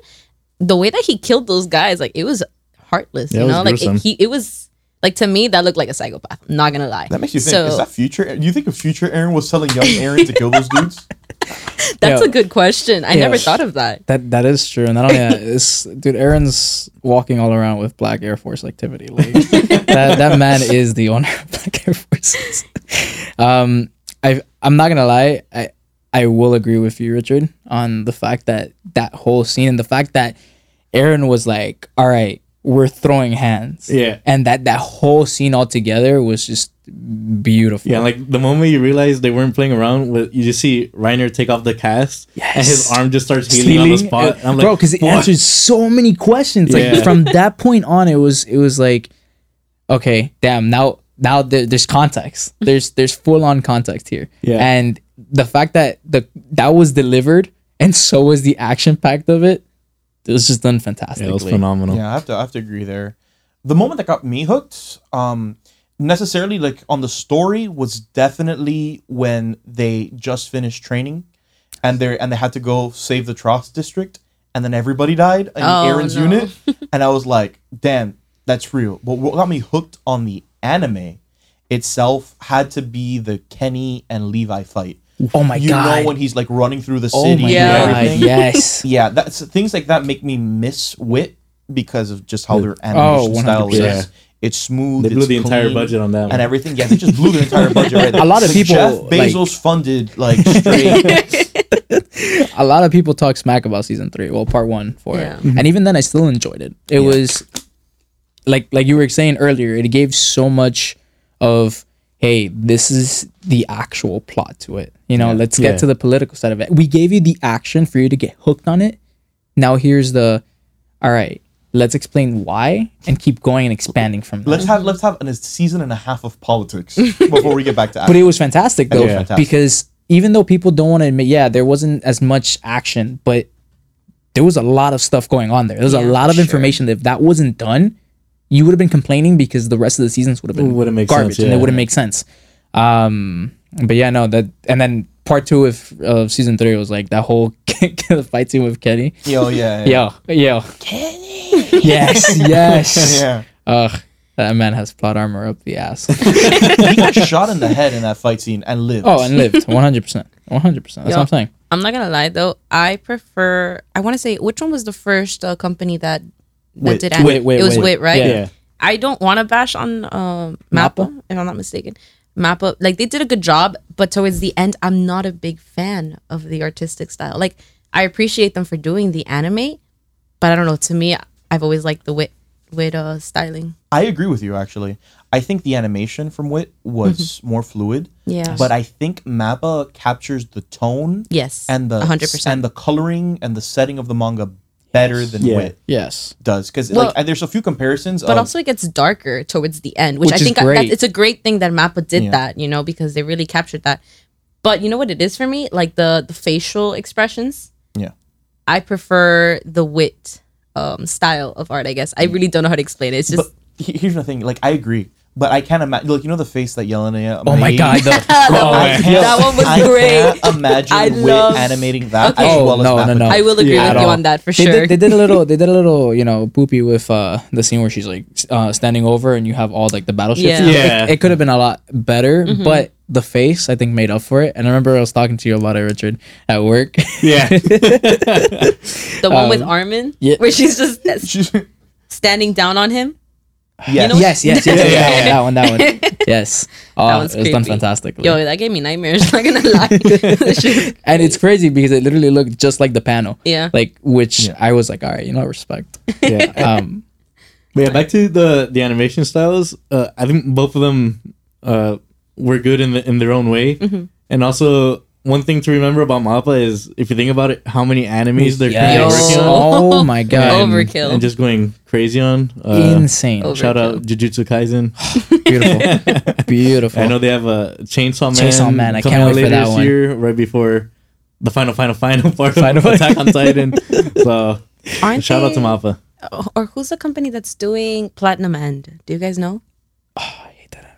the way that he killed those guys, like it was heartless. Yeah, you it know, like it, he it was like to me that looked like a psychopath. I'm not gonna lie. That makes you think, So is that future do you think if future Eren was telling young Eren to kill those dudes? that's Yeah. a good question. I Yeah. never thought of that. That that is true, and not only that, it's dude. Eren's walking all around with Black Air Force activity. Like, that that man is the owner of Black Air Forces. Um, I I'm not gonna lie. I I will agree with you, Richard, on the fact that that whole scene and the fact that Eren was like, "All right, we're throwing hands," Yeah. and that that whole scene altogether was just beautiful. Yeah, like the moment you realize they weren't playing around with, you just see Reiner take off the cast, yes. and his arm just starts healing, on the spot. uh, And I'm like, bro, because it answers so many questions. Like Yeah. from that point on, it was it was like, okay, damn. Now now there, there's context. There's there's full on context here. Yeah. and the fact that the that was delivered and so was the action packed of it. It was just done Yeah, fantastically. it was phenomenal. Yeah, I have to I have to agree there. The moment that got me hooked, um, necessarily like on the story was definitely when they just finished training, and they and they had to go save the Trost district, and then everybody died in Oh, Eren's no. unit, and I was like, damn, that's real. But what got me hooked on the anime itself had to be the Kenny and Levi fight. Oh my you god! You know when he's like running through the oh city. oh city my Yeah. god! everything Yes. yeah, that's things like that make me miss Wit because of just how their Oh, animation style is. Yeah. It's smooth. They blew it's the entire budget on that one. and everything. Yeah, they just blew the entire budget. Right. A lot of Like, people, Jeff like- funded like straight. a lot of people talk smack about season three. Well, part one for Yeah. it, and even then, I still enjoyed it. It was like like you were saying earlier. It gave so much of hey, this is the actual plot to it. You know, let's get Yeah. to the political side of it. We gave you the action for you to get hooked on it. Now here's the all right. Let's explain why and keep going and expanding from there. let's have let's have a season and a half of politics before we get back to. Action. But it was fantastic though, was fantastic. because even though people don't want to admit, yeah, there wasn't as much action, but there was a lot of stuff going on there. There was a lot of sure. information that if that wasn't done, you would have been complaining because the rest of the seasons would have been wouldn't make garbage sense, and it wouldn't make sense. Um, but yeah, no, that and then part two of of season three was like that whole fight scene with Kenny. Yo, yeah, yeah. Yo, yo, Kenny. Yes, yes. yeah. Ugh, that man has plot armor up the ass. He got shot in the head in that fight scene and lived. Oh, and lived 100%. 100%. That's what I'm saying. I'm not gonna lie though. I prefer. I want to say which one was the first uh, company that that did anime? Wit, Wit, it was Wit. Wit, right? Yeah. yeah. I don't want to bash on um, Mappa, Mappa? if I'm not mistaken. Mappa, like they did a good job, but towards the end, I'm not a big fan of the artistic style. Like I appreciate them for doing the anime, but I don't know. To me, I've always liked the Wit Wit uh, styling. I agree with you actually. I think the animation from Wit was more fluid. Yeah. But I think Mappa captures the tone Yes, and the 100%. and the coloring and the setting of the manga better than Yeah. Wit Yes. does because Well- like there's a few comparisons. but of, also it gets darker towards the end, which, Which I is think that great. it's a great thing that Mappa did Yeah. that, you know, because they really captured that. But you know what it is for me, like the the facial expressions. yeah. I prefer the wit um, style of art. I guess I really don't know how to explain it. It's just but here's the thing like i agree but I can't imagine. Like you know the face that Yelena. Oh my made? god, the, that, Oh, one, man. that one was I great. can't imagine I Wit love- animating that Okay. as Oh, well as no, no, Mappa no. I will agree Yeah, with you all. on that for they sure. did, they did a little they did a little you know poopy with uh the scene where she's like s- uh standing over and you have all like the battleships Yeah. and. Yeah. it, it could have been a lot better Mm-hmm. but the face i think made up for it and i remember i was talking to you about it richard at work Yeah. the one with Armin, Um, yeah. where she's just standing down on him. Yes. know- yes yes yes, Yeah, yes, yeah, that one that one that one yes oh, That one's it was done creepy. fantastically Yo, that gave me nightmares. Not gonna lie. That shit was- and it's crazy because it literally looked just like the panel yeah. like which Yeah. i was like all right you know respect yeah. um But yeah, back to the the animation styles. Uh, I think both of them uh, were good in the, in their own way, Mm-hmm. and also one thing to remember about Mappa is if you think about it, how many animes they're yes. working on oh my god and, Overkill. and just going crazy on. Uh, insane Over- shout out Jujutsu Kaisen. beautiful beautiful I know they have a Chainsaw Man. Chainsaw Man, I can't out wait for later that this one. year, right before the final, final, final part Final- of Attack on Titan. so Aren't shout out to they- Mappa. Or who's the company that's doing Platinum End? Do you guys know?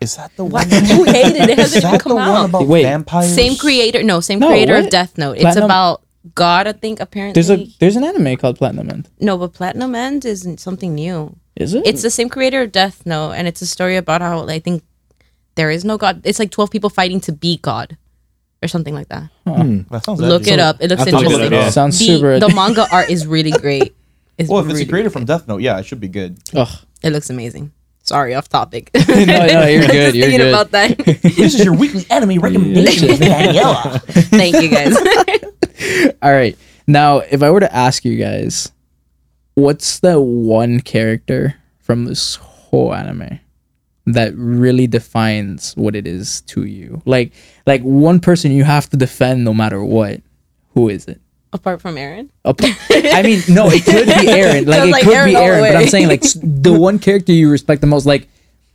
Is that the one? you hated it? It Is hasn't that the come one out. about Wait. vampires? Same creator, no, same No, creator what? of Death Note. It's Platinum- about God, I think. Apparently, There's a there's an anime called Platinum End. no, but Platinum End isn't something new. Is it? It's the same creator of Death Note, and it's a story about how I think there is no God. It's like twelve people fighting to be God, or something like that. Hmm. That sounds Look edgy. it up. It looks I have to look it up, interesting. yeah. sounds The, super. the manga art is really great. It's Well, if it's really a creator great. from Death Note, yeah, it should be good. Ugh. it looks amazing. Sorry, off topic. no, no, you're good. Just You're thinking good. about that. this is your weekly anime recommendation, Daniela. Thank you guys. All right. Now, if I were to ask you guys, what's the one character from this whole anime that really defines what it is to you? Like, like one person you have to defend no matter what. Who is it? Apart from Eren, I mean, no, it could be Eren. Like, it like, could Eren be Eren, but I'm saying like the one character you respect the most. Like,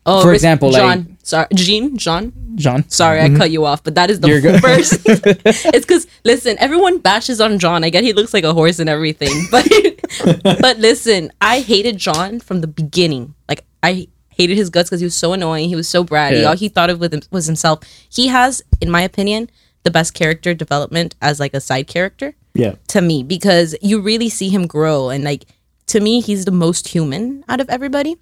oh, For example, like- John. sorry, Jean, John. John. Sorry, I cut you off, but that is the Mm-hmm. You're first. it's because listen, everyone bashes on John. I get he looks like a horse and everything, but but listen, I hated John from the beginning. Like I hated his guts because he was so annoying. He was so bratty. Yeah. All he thought of with him, was himself. He has, in my opinion, the best character development as like a side character Yeah. to me because you really see him grow and like to me he's the most human out of everybody.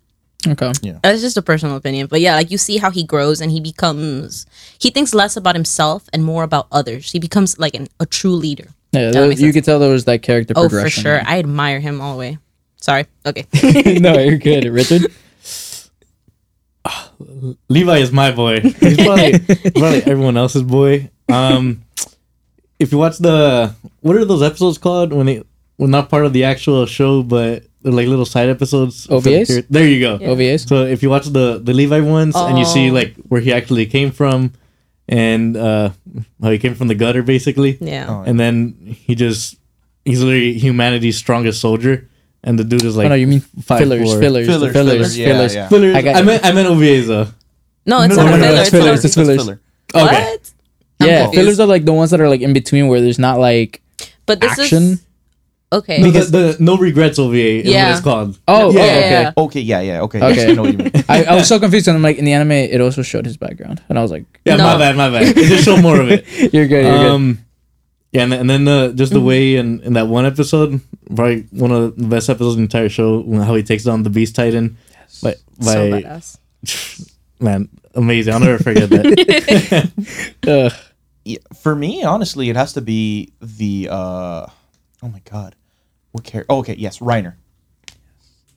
Okay. Yeah. That's just a personal opinion. But yeah, like you see how he grows and he becomes he thinks less about himself and more about others. He becomes like an, a true leader. Yeah, That there- makes you sense. could tell there was that character Oh, progression. for sure. I admire him all the way. Sorry. Okay. no, you're good, Richard. Levi is my boy. He's probably, he's probably everyone else's boy. Um, if you watch the what are those episodes called when they well not part of the actual show, but they're like little side episodes. for the OVAs? There you go. OVAs. So if you watch the the Levi ones and you see Oh. like where he actually came from, and uh, how he came from the gutter basically, Yeah. Oh, and then he just he's literally humanity's strongest soldier, and the dude is like oh no, you mean five, fillers, four. fillers, Fillers, fillers, fillers, yeah, fillers. yeah. Fillers. I I, meant I meant OVAs though. No, it's No, not no, a no, filler. it's It's fillers, not- it's fillers. What? Okay. Yeah, confused. fillers are like the ones that are like in between where there's not like But this action. is okay. No, the, the no regrets OVA is Yeah. what it's called. Oh, Yeah, oh, yeah, okay. yeah. Okay, yeah, yeah, okay. Okay. I know what you mean. I, I was so confused, and I'm like, in the anime, it also showed his background, and I was like, Yeah, No. my bad, my bad. It just showed more of it. "You're good, you're good." Um, yeah, and, then- and then uh, just the way in, in that one episode, probably one of the best episodes in the entire show, how he takes down the Beast Titan. By, by so badass. man, amazing! I'll never forget that. Ugh. Yeah, for me, honestly, it has to be the uh oh my god. What character? Oh, okay, yes, Reiner.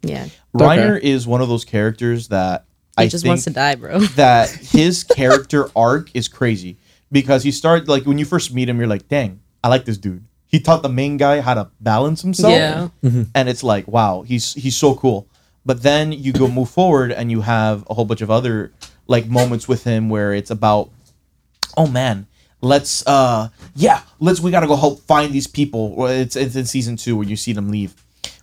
Yeah. Reiner is one of those characters that He I just think wants to die, bro. that his character arc is crazy because he started like when you first meet him, you're like, dang, I like this dude. He taught the main guy how to balance himself, Yeah. and it's like, wow, he's he's so cool. But then you go move forward, and you have a whole bunch of other like moments with him where it's about, oh man, let's uh yeah, let's we gotta go help find these people. It's it's in season two where you see them leave.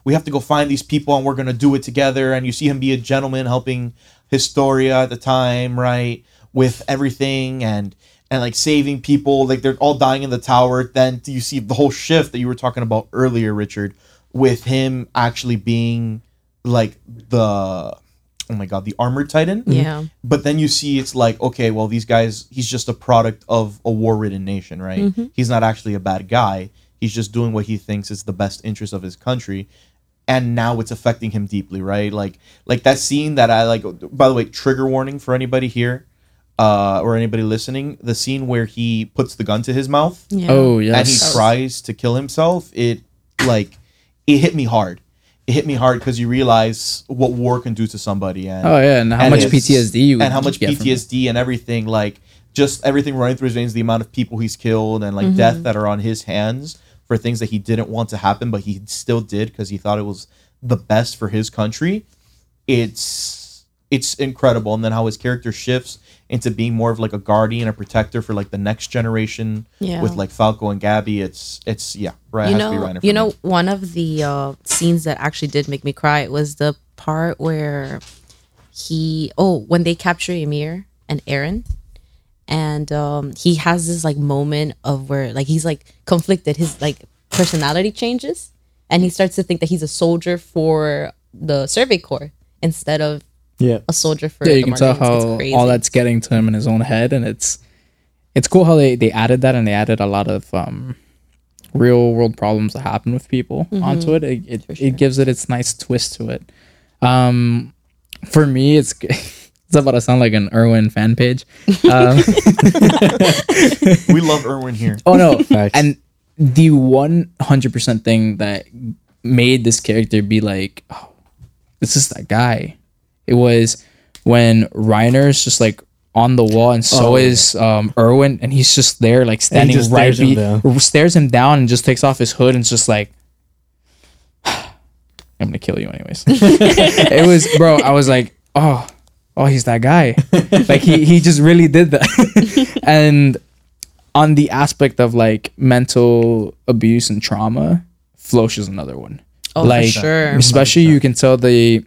We have to go find these people, and we're gonna do it together. And you see him be a gentleman helping Historia at the time, right? With everything and and like saving people, like they're all dying in the tower. Then you see the whole shift that you were talking about earlier, Richard, with him actually being like the oh my god, the armored titan. Yeah. But then you see it's like, okay, well, these guys, he's just a product of a war ridden nation, right? Mm-hmm. He's not actually a bad guy. He's just doing what he thinks is the best interest of his country. And now it's affecting him deeply, right? Like like that scene that I like by the way, trigger warning for anybody here, uh, or anybody listening, the scene where he puts the gun to his mouth Yeah. Oh and he tries to kill himself, it like it hit me hard. It hit me hard because you realize what war can do to somebody and Oh yeah, and how and much PTSD you and how much. PTSD and everything like just everything running through his veins the amount of people he's killed and like mm-hmm. death that are on his hands for things that he didn't want to happen but he still did because he thought it was the best for his country. It's it's incredible. And then how his character shifts into being more of like a guardian a protector for like the next generation Yeah. with like falco and gabby it's it's yeah right you has to be know, you me. know, one of the uh, scenes that actually did make me cry was the part where he, oh, when they capture Ymir and Eren, and um, he has this like moment of where like he's like conflicted, his like personality changes, and he starts to think that he's a soldier for the Survey Corps instead of Yeah. a soldier for yeah, the you can tell Marines. It's how all that's getting to him in his own head, and it's it's cool how they they added that and they added a lot of um real world problems that happen with people onto it. It it, sure. it gives it its nice twist to it. Um, for me, it's it's about to sound like an Erwin fan page. Um, we love erwin here Oh no! Facts. and the one hundred percent thing that made this character be like, oh, this is that guy. It was when Reiner's just like on the wall, and so Oh, is um Erwin, and he's just there like standing just right, stares him be- down. stares him down, and just takes off his hood, and it's just like. I'm gonna kill you anyways. it was, bro. I was like, oh, oh, he's that guy. like he he just really did that. and on the aspect of like mental abuse and trauma, Floch is another one. Oh, for like sure. especially you can tell the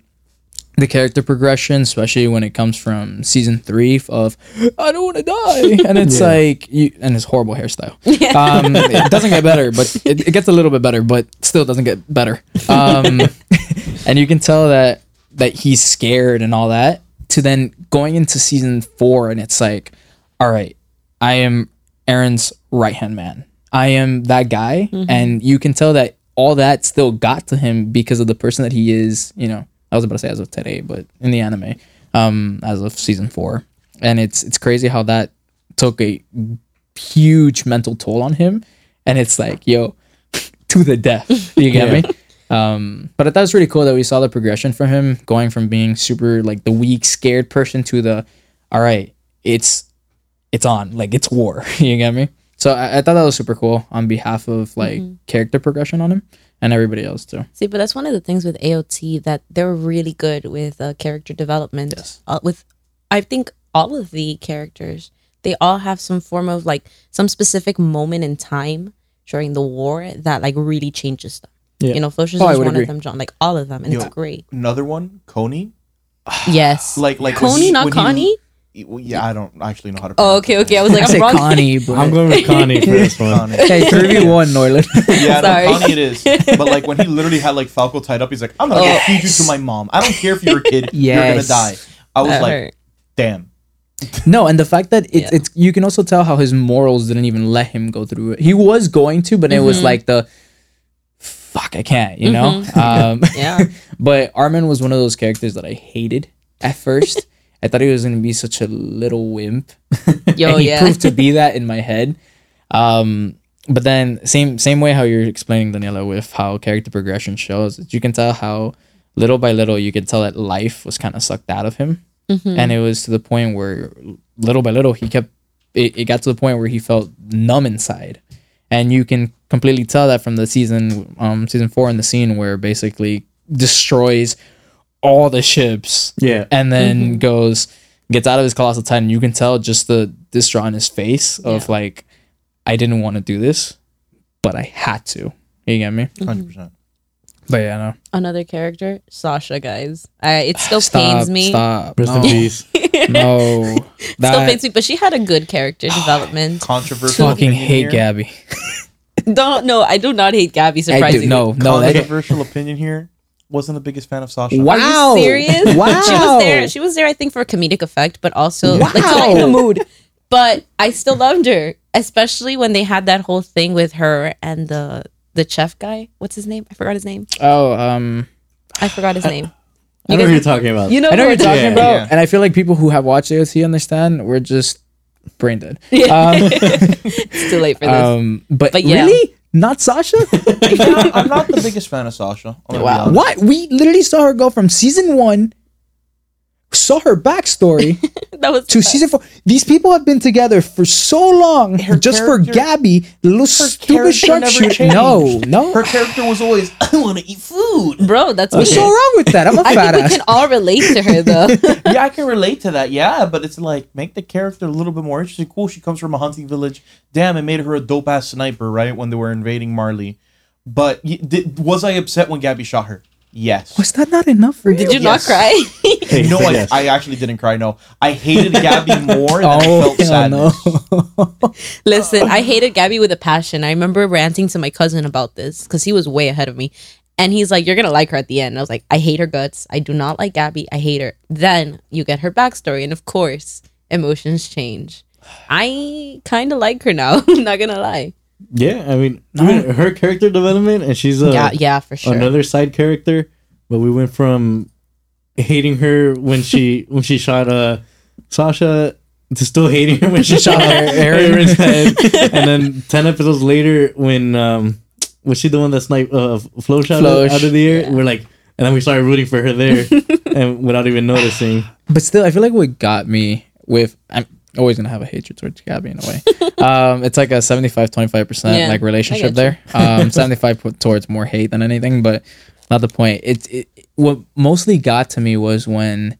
the character progression, especially when it comes from season three of I don't want to die, and it's like you and his horrible hairstyle. Um, it doesn't get better, but it, it gets a little bit better, but still doesn't get better. Um, and you can tell that that he's scared and all that. To then going into season four, and it's like, all right, I am Eren's right hand man. I am that guy, and you can tell that all that still got to him because of the person that he is. You know, I was about to say as of today, but in the anime, um, as of season four, and it's it's crazy how that took a huge mental toll on him, and it's like, yo, to the death. You get me? Um, but I thought it was really cool that we saw the progression from him going from being super like the weak, scared person to the, all right, it's it's on, like it's war. you get me? So I, I thought that was super cool on behalf of like character progression on him and everybody else too. See, but that's one of the things with AOT that they're really good with uh, character development. Yes. Uh, with, I think all of the characters, they all have some form of like some specific moment in time during the war that like really changes them. Yeah. You know, Floch is Oh, I just would one agree. of them, John. Like all of them, and Yo. it's great. another one coney Yes. like like when Coney, not when he- Connie. Well, yeah i don't actually know how to Oh, pronounce okay, it. okay. I was like, I I'm say wrong. Connie, but I'm going with Connie for this one. Connie. hey, three v one, Norland. Yeah, Sorry. no, Connie it is. But like when he literally had like Falco tied up, he's like, "I'm not gonna Oh. feed you to my mom. I don't care if you're a kid. You're gonna die." I was That like, hurt. "Damn." No, and the fact that it's Yeah. it's you can also tell how his morals didn't even let him go through it. He was going to, but it was like the fuck, I can't, you know. Um, Yeah. but Armin was one of those characters that I hated at first. I thought he was gonna be such a little wimp, Yo, and he yeah. proved to be that in my head. Um, but then same same way how you're explaining Daniela with how character progression shows, you can tell how little by little you can tell that life was kind of sucked out of him, and it was to the point where little by little he kept. It, it got to the point where he felt numb inside, and you can completely tell that from the season um season four in the scene where basically destroys all the ships Yeah. and then mm-hmm. goes gets out of his colossal titan you can tell just the distraught on his face of Yeah. like i didn't want to do this but i had to you get me mm-hmm. 100 percent. but yeah no Another character, Sasha. Guys, I, it still stop pains me. stop Rest no, in peace. no Still pains me, but she had a good character development. Controversial. fucking hate here. gabby Don't no, I do not hate Gabby. i Surprisingly, do no no that, Controversial opinion here. Wasn't the biggest fan of Sasha. Wow. Are you serious? Wow. She was there. She was there, I think, for a comedic effect, but also like to Wow. the mood. But I still loved her, especially when they had that whole thing with her and the the chef guy. What's his name? I forgot his name. Oh, um, I forgot his name. I know what you're talking about. You know, I know who what you're we're talking Yeah. about, Yeah. and I feel like people who have watched AOT understand. We're just brain dead. Yeah. Um, It's too late for this. um, but, But yeah. really, not Sasha. Yeah, I'm not the biggest fan of Sasha. I'm gonna be Wow. honest. what? We literally saw her go from season one, saw her backstory that was to season four. These people have been together for so long, Her just for Gabby, the little stupid character never sharpshooter. No, no. Her character was always, I want to eat food. bro. That's What's what so wrong with that? I'm a I fat think we can all relate to her though. yeah, I can relate to that. Yeah, but it's like make the character a little bit more interesting. Cool, she comes from a hunting village. Damn, it made her a dope ass sniper, right? When they were invading Marley. But did, was I upset when Gabby shot her? Yes. Was that not enough for you? Did you not cry? Hey, no, I, yes. I actually didn't cry. No, I hated Gabby more than I Oh, felt hell sadness. no. Listen, I hated Gabby with a passion. I remember ranting to my cousin about this because he was way ahead of me. And he's like, You're going to like her at the end. I was like, I hate her guts. I do not like Gabby. I hate her. Then you get her backstory. And of course, emotions change. I kind of like her now. I'm not going to lie. Yeah, I mean, her character development, and she's a, yeah, yeah, for sure. another side character. But we went from hating her when she when she shot uh Sasha to still hating her when she shot Eren. Eren's head, and then ten episodes later when um was she the one that sniped uh, flow shot Floch. out of the air? We're like, and then we started rooting for her there, and without even noticing. But still, I feel like what got me with I'm always gonna have a hatred towards Gabby in a way. um, it's like a 75 25 percent Yeah, like relationship there. Um, 75 p- towards more hate than anything, but not the point. It's it, what mostly got to me was when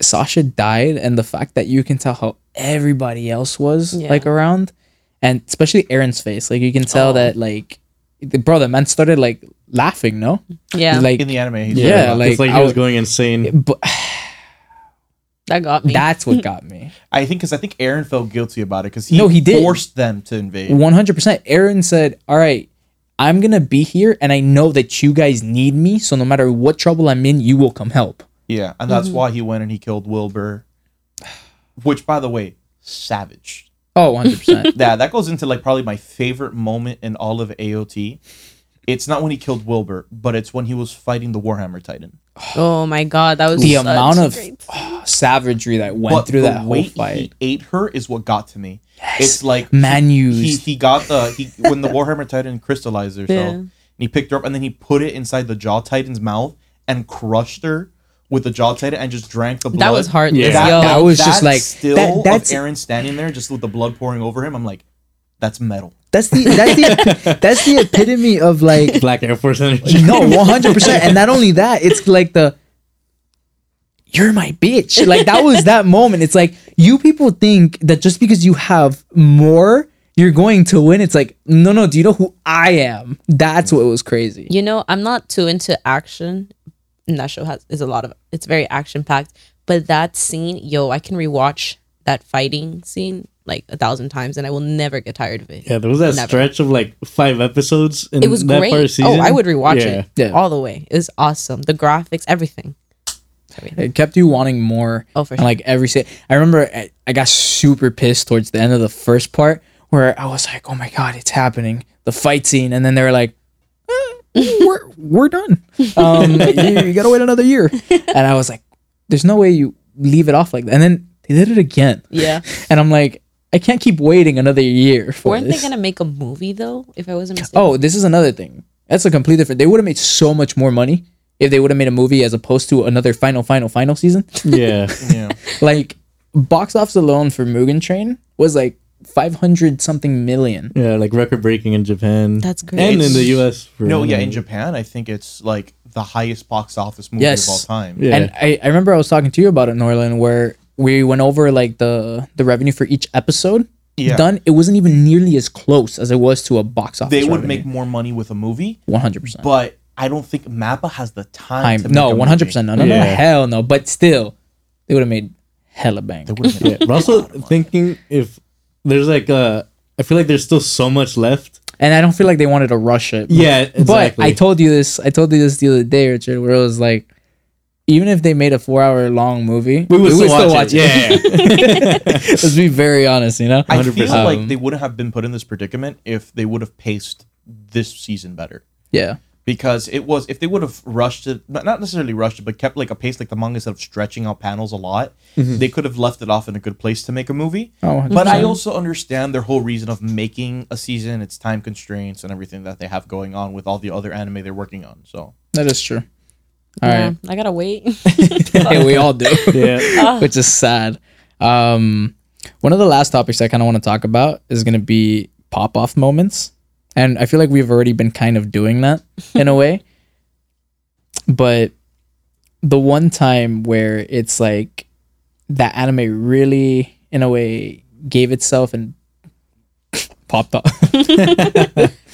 Sasha died and the fact that you can tell how everybody else was Yeah. like around, and especially Eren's face. Like you can tell Oh. that like. The, bro, the man started like laughing. No, yeah, like In the anime, he's Yeah, like, it's like I he was going insane. but that got me. that's what got me. I think because I think Eren felt guilty about it because he, No, he did. forced them to invade. One hundred percent. Eren said, "All right, I'm gonna be here, and I know that you guys need me. So no matter what trouble I'm in, you will come help." Yeah, and that's mm-hmm. why he went and he killed Wilbur. Which, by the way, savage. Oh, 100 percent. Yeah, that goes into like probably my favorite moment in all of AOT. It's not when he killed Wilbur, but it's when he was fighting the Warhammer Titan. oh my God. That was The such amount of great- savagery that went but through the that whole fight. he ate her is what got to me. Yes. It's like Man he, used. he got the he when the Warhammer Titan crystallized herself, Yeah. and he picked her up and then he put it inside the Jaw Titan's mouth and crushed her with the Jaw Titan and just drank the blood. That was heartless. Yeah. That- that was just like- still that- that's- of Eren standing there just with the blood pouring over him. I'm like, that's metal. That's the that's the that's the epitome of like Black Air Force energy. no, 100 percent. And not only that, it's like the you're my bitch. Like that was that moment. It's like you people think that just because you have more, you're going to win. It's like no, no. Do you know who I am? That's what was crazy. You know, I'm not too into action. And that show has is a lot of it's very action packed. But that scene, yo, I can rewatch that fighting scene like a thousand times and I will never get tired of it. Yeah, there was that Never. stretch of like five episodes. In It was that great. Part of season. Oh, I would rewatch Yeah. it Yeah. all the way. It was awesome. The graphics, everything. Everything. It kept you wanting more. Oh, for and, sure. like every se- I remember I, I got super pissed towards the end of the first part where I was like, "Oh my god, it's happening!" The fight scene, and then they were like, "Eh, "We're we're done. Um, you, you gotta wait another year." And I was like, "There's no way you leave it off like that." And then they did it again, Yeah. and I'm like, "I can't keep waiting another year for Weren't this." they gonna make a movie though? If I wasn't mistaken. oh, this is another thing. That's a complete different. They would have made so much more money if they would have made a movie as opposed to another final, final, final season. Yeah. Yeah. like box office alone for Mugen Train was like 500 something million. Yeah, like record breaking in Japan. That's great. And in the US. For no, yeah, in. Japan, I think it's like the highest box office movie Yes. of all time. Yeah. And I, I remember I was talking to you about it, Norland, where we went over like the the revenue for each episode Yeah. done. It wasn't even nearly as close as it was to a box office. They would revenue. make more money with a movie, 100%. but I don't think Mappa has the time. Time. to No, a 100%. No, no, no, Yeah. hell no. But still, they would have made hella bang. Movie. They would've made yeah. But also thinking if there's like uh I feel like there's still so much left and I don't feel like they wanted to rush it. Yeah, exactly. But. I told you this. I told you this the other day, Richard, where it was like, even if they made a four-hour-long movie, we would still, watch, it. Yeah. Let's be very honest, you know. I 100%. feel like they wouldn't have been put in this predicament if they would have paced this season better. Yeah, Because it was if they would have rushed it, not not necessarily rushed it, but kept like a pace like the manga instead of stretching out panels a lot, mm-hmm. they could have left it off in a good place to make a movie. Oh, but I also understand their whole reason of making a season. It's time constraints and everything that they have going on with all the other anime they're working on. So that is true. All right, Yeah, I gotta wait. yeah, we all do. yeah. which is sad. Um, one of the last topics I kind of want to talk about is going to be pop off moments. And I feel like we've already been kind of doing that in a way. But the one time where it's like that anime really, in a way, gave itself and popped up.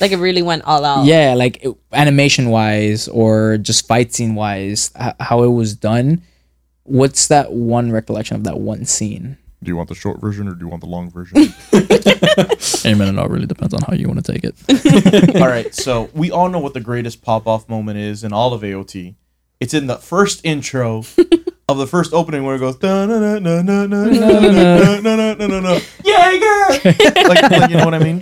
like it really went all out. yeah, like animation wise or just fight scene wise, h- how it was done. What's that one recollection of that one scene? Do you want the short version or do you want the long version? Amen. It all really depends on how you want to take it. all right, so we all know what the greatest pop off moment is in all of AOT. It's in the first intro of the first opening where it goes na na na na na na na na na na na Jaeger. Like, like you know what I mean?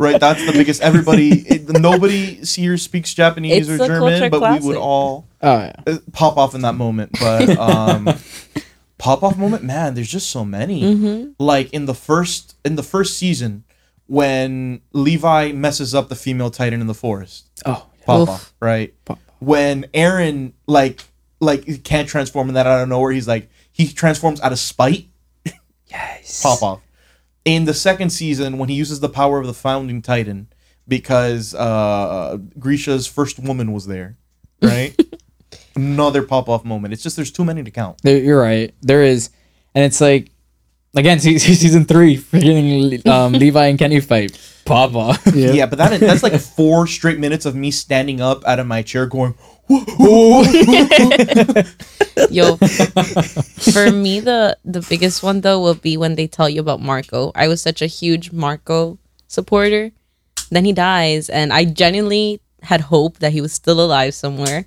Right, that's the biggest. Everybody, it, nobody here speaks Japanese It's or a German, culture but we would classic. all Oh yeah. uh, pop off in that moment. But um, pop off moment, man, there's just so many. Mm-hmm. Like in the first in the first season, when Levi messes up the female Titan in the forest, Oh pop Oof. off, right? Pop When Eren like like can't transform in that out of nowhere, he's like he transforms out of spite, yes. pop off. In the second season, when he uses the power of the founding Titan, because uh Grisha's first woman was there, right? Another pop off moment. It's just there's too many to count. There, you're right. There is, and it's like again season three, freaking um, Levi and Kenny fight. Papa. Yeah. Yeah, but that that's like four straight minutes of me standing up out of my chair going, Yo, for me the the biggest one though will be when they tell you about Marco. I was such a huge Marco supporter. Then he dies, and I genuinely had hope that he was still alive somewhere.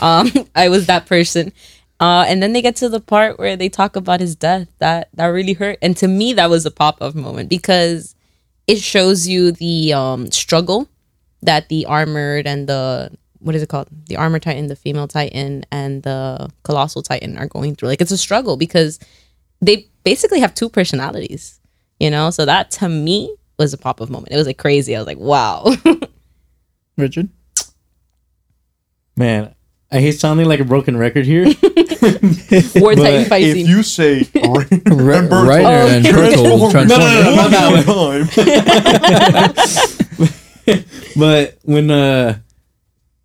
Um, I was that person. Uh, and then they get to the part where they talk about his death. That that really hurt, and to me that was a pop up moment because it shows you the um, struggle that the armored and the what is it called? The armor titan, the female titan, and the colossal titan are going through. Like it's a struggle because they basically have two personalities, you know. So that to me was a pop up moment. It was like crazy. I was like, wow. Richard. Man, I hate sounding like a broken record here. War But titan fight if you say Re- Bertolt. Reiner and Bertolt Transform. No, no, transform. no, not that time. but when uh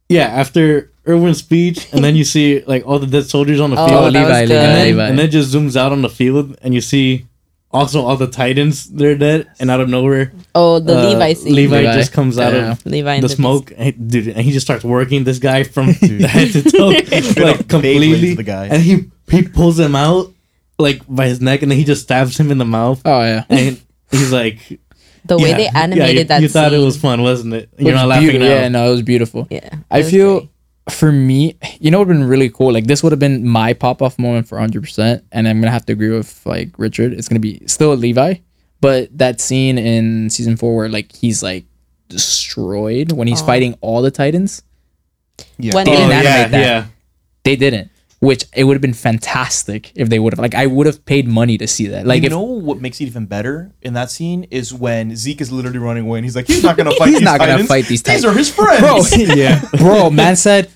yeah, after Erwin's speech and then you see like all the dead soldiers on the Oh, field Oh, that Levi, was Levi, good. and, then, Levi. and then it just zooms out on the field and you see also all the titans they're dead and out of nowhere oh, the uh, Levi scene. Levi, Levi, just comes out yeah. of Levi the the smoke and, dude and he just starts working this guy from head to toe like completely the guy. and he he pulls him out like by his neck and then he just stabs him in the mouth Oh yeah. and he's like The way yeah, they yeah, animated you, that you thought it was fun wasn't it It you're was not laughing now Yeah, no, it was beautiful. Yeah, I feel great. For me, you know, it would have been really cool. Like this would have been my pop off moment for hundred percent, and I'm gonna have to agree with like Richard. It's gonna be still Levi, but that scene in season four where like he's like destroyed when he's Oh. fighting all the Titans. Yeah. When They they- didn't Oh, animate yeah, that. yeah. They didn't, which it would have been fantastic if they would have. Like I would have paid money to see that. Like you if know what makes it even better in that scene is when Zeke is literally running away and he's like, he's not gonna fight. He's these not gonna Titans. fight these These are his friends. bro, yeah. bro, man said.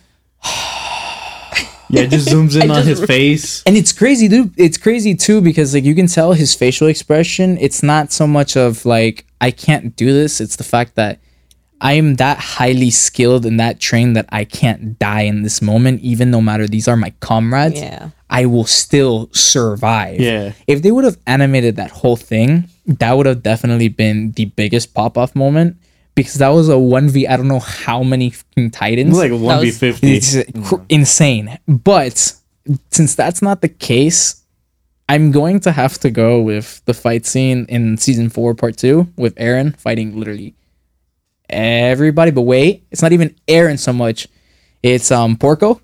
Yeah, it just zooms in on just- his face. and it's crazy dude it's crazy too because like you can tell his facial expression it's not so much of like i can't do this it's the fact that i am that highly skilled and that trained that i can't die in this moment even no matter these are my comrades Yeah. i will still survive Yeah. if they would have animated that whole thing that would have definitely been the biggest pop-off moment because that was a 1v i don't know how many fucking It titans was like one v fifty. it's cr- insane. But since that's not the case, I'm going to have to go with the fight scene in season four, part two, with Eren fighting literally everybody. But wait, it's not even Eren so much. It's um Porco.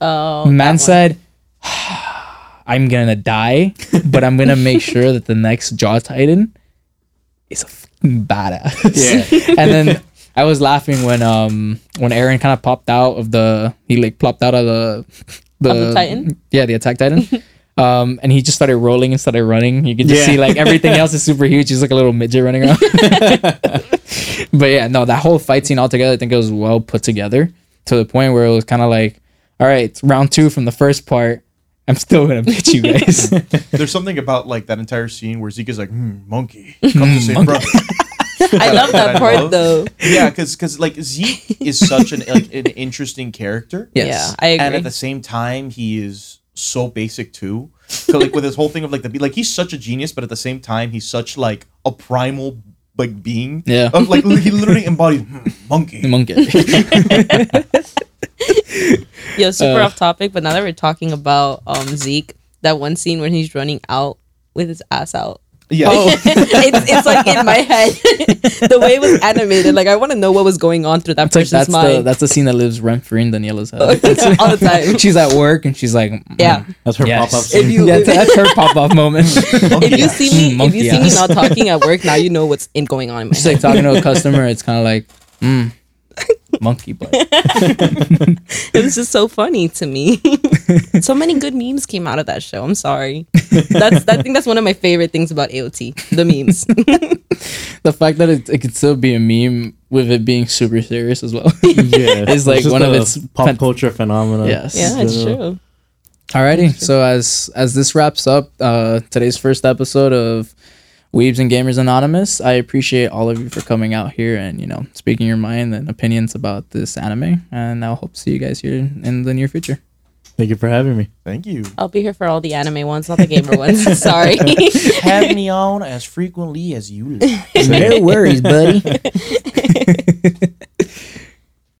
Oh, Man said, "I'm gonna die, but I'm gonna make sure that the next Jaw Titan is a fucking badass." Yeah. and then I was laughing when um when Eren kind of popped out of the he like plopped out of the the, Of the Titan? Yeah, the attack Titan. um, and he just started rolling and started running. You can just Yeah. see like everything else is super huge. He's like a little midget running around. but yeah, no, that whole fight scene altogether, I think it was well put together to the point where it was kind of like, all right, round two from the first part. I'm still gonna beat you guys. There's something about like that entire scene where Zeke is like, hmm, monkey, come to save brother. I love that I part love. though. yeah, because because like Zeke is such an like an interesting character. Yes. Yeah, I agree. and at the same time he is so basic too 'Cause, like with his whole thing of like the like he's such a genius but at the same time he's such like a primal like being Yeah. Of, like he literally embodies hmm, monkey Monkey. Yo, super Uh. off topic, but now that we're talking about um Zeke, that one scene when he's running out with his ass out. yeah it's, it's like in my head the way it was animated like i want to know what was going on through that It's like person's that's the that's the scene that lives rent free in Daniela's head. all the time She's at work and she's like, mm, yeah That's her Yes. pop up. If you- yeah, that's her pop off moment. if you see me Mm, if you monkey see me ass. not talking at work now you know what's in going on in my She's head like talking to a customer. It's kind of like, mm, monkey butt. it was just so funny to me so many good memes came out of that show i'm sorry that's i think that's one of my favorite things about aot the memes The fact that it, it could still be a meme with it being super serious as well. Yeah, It's like just one of its pop fen- culture phenomena. Yes. yeah it's Yeah. true Alrighty, so as as this wraps up uh, today's first episode of Weebs and Gamers Anonymous, I appreciate all of you for coming out here and you know speaking your mind and opinions about this anime, and I hope to see you guys here in the near future. Thank you for having me. thank you i'll be here for all the anime ones not the gamer ones sorry have me on as frequently as you like no worries, buddy.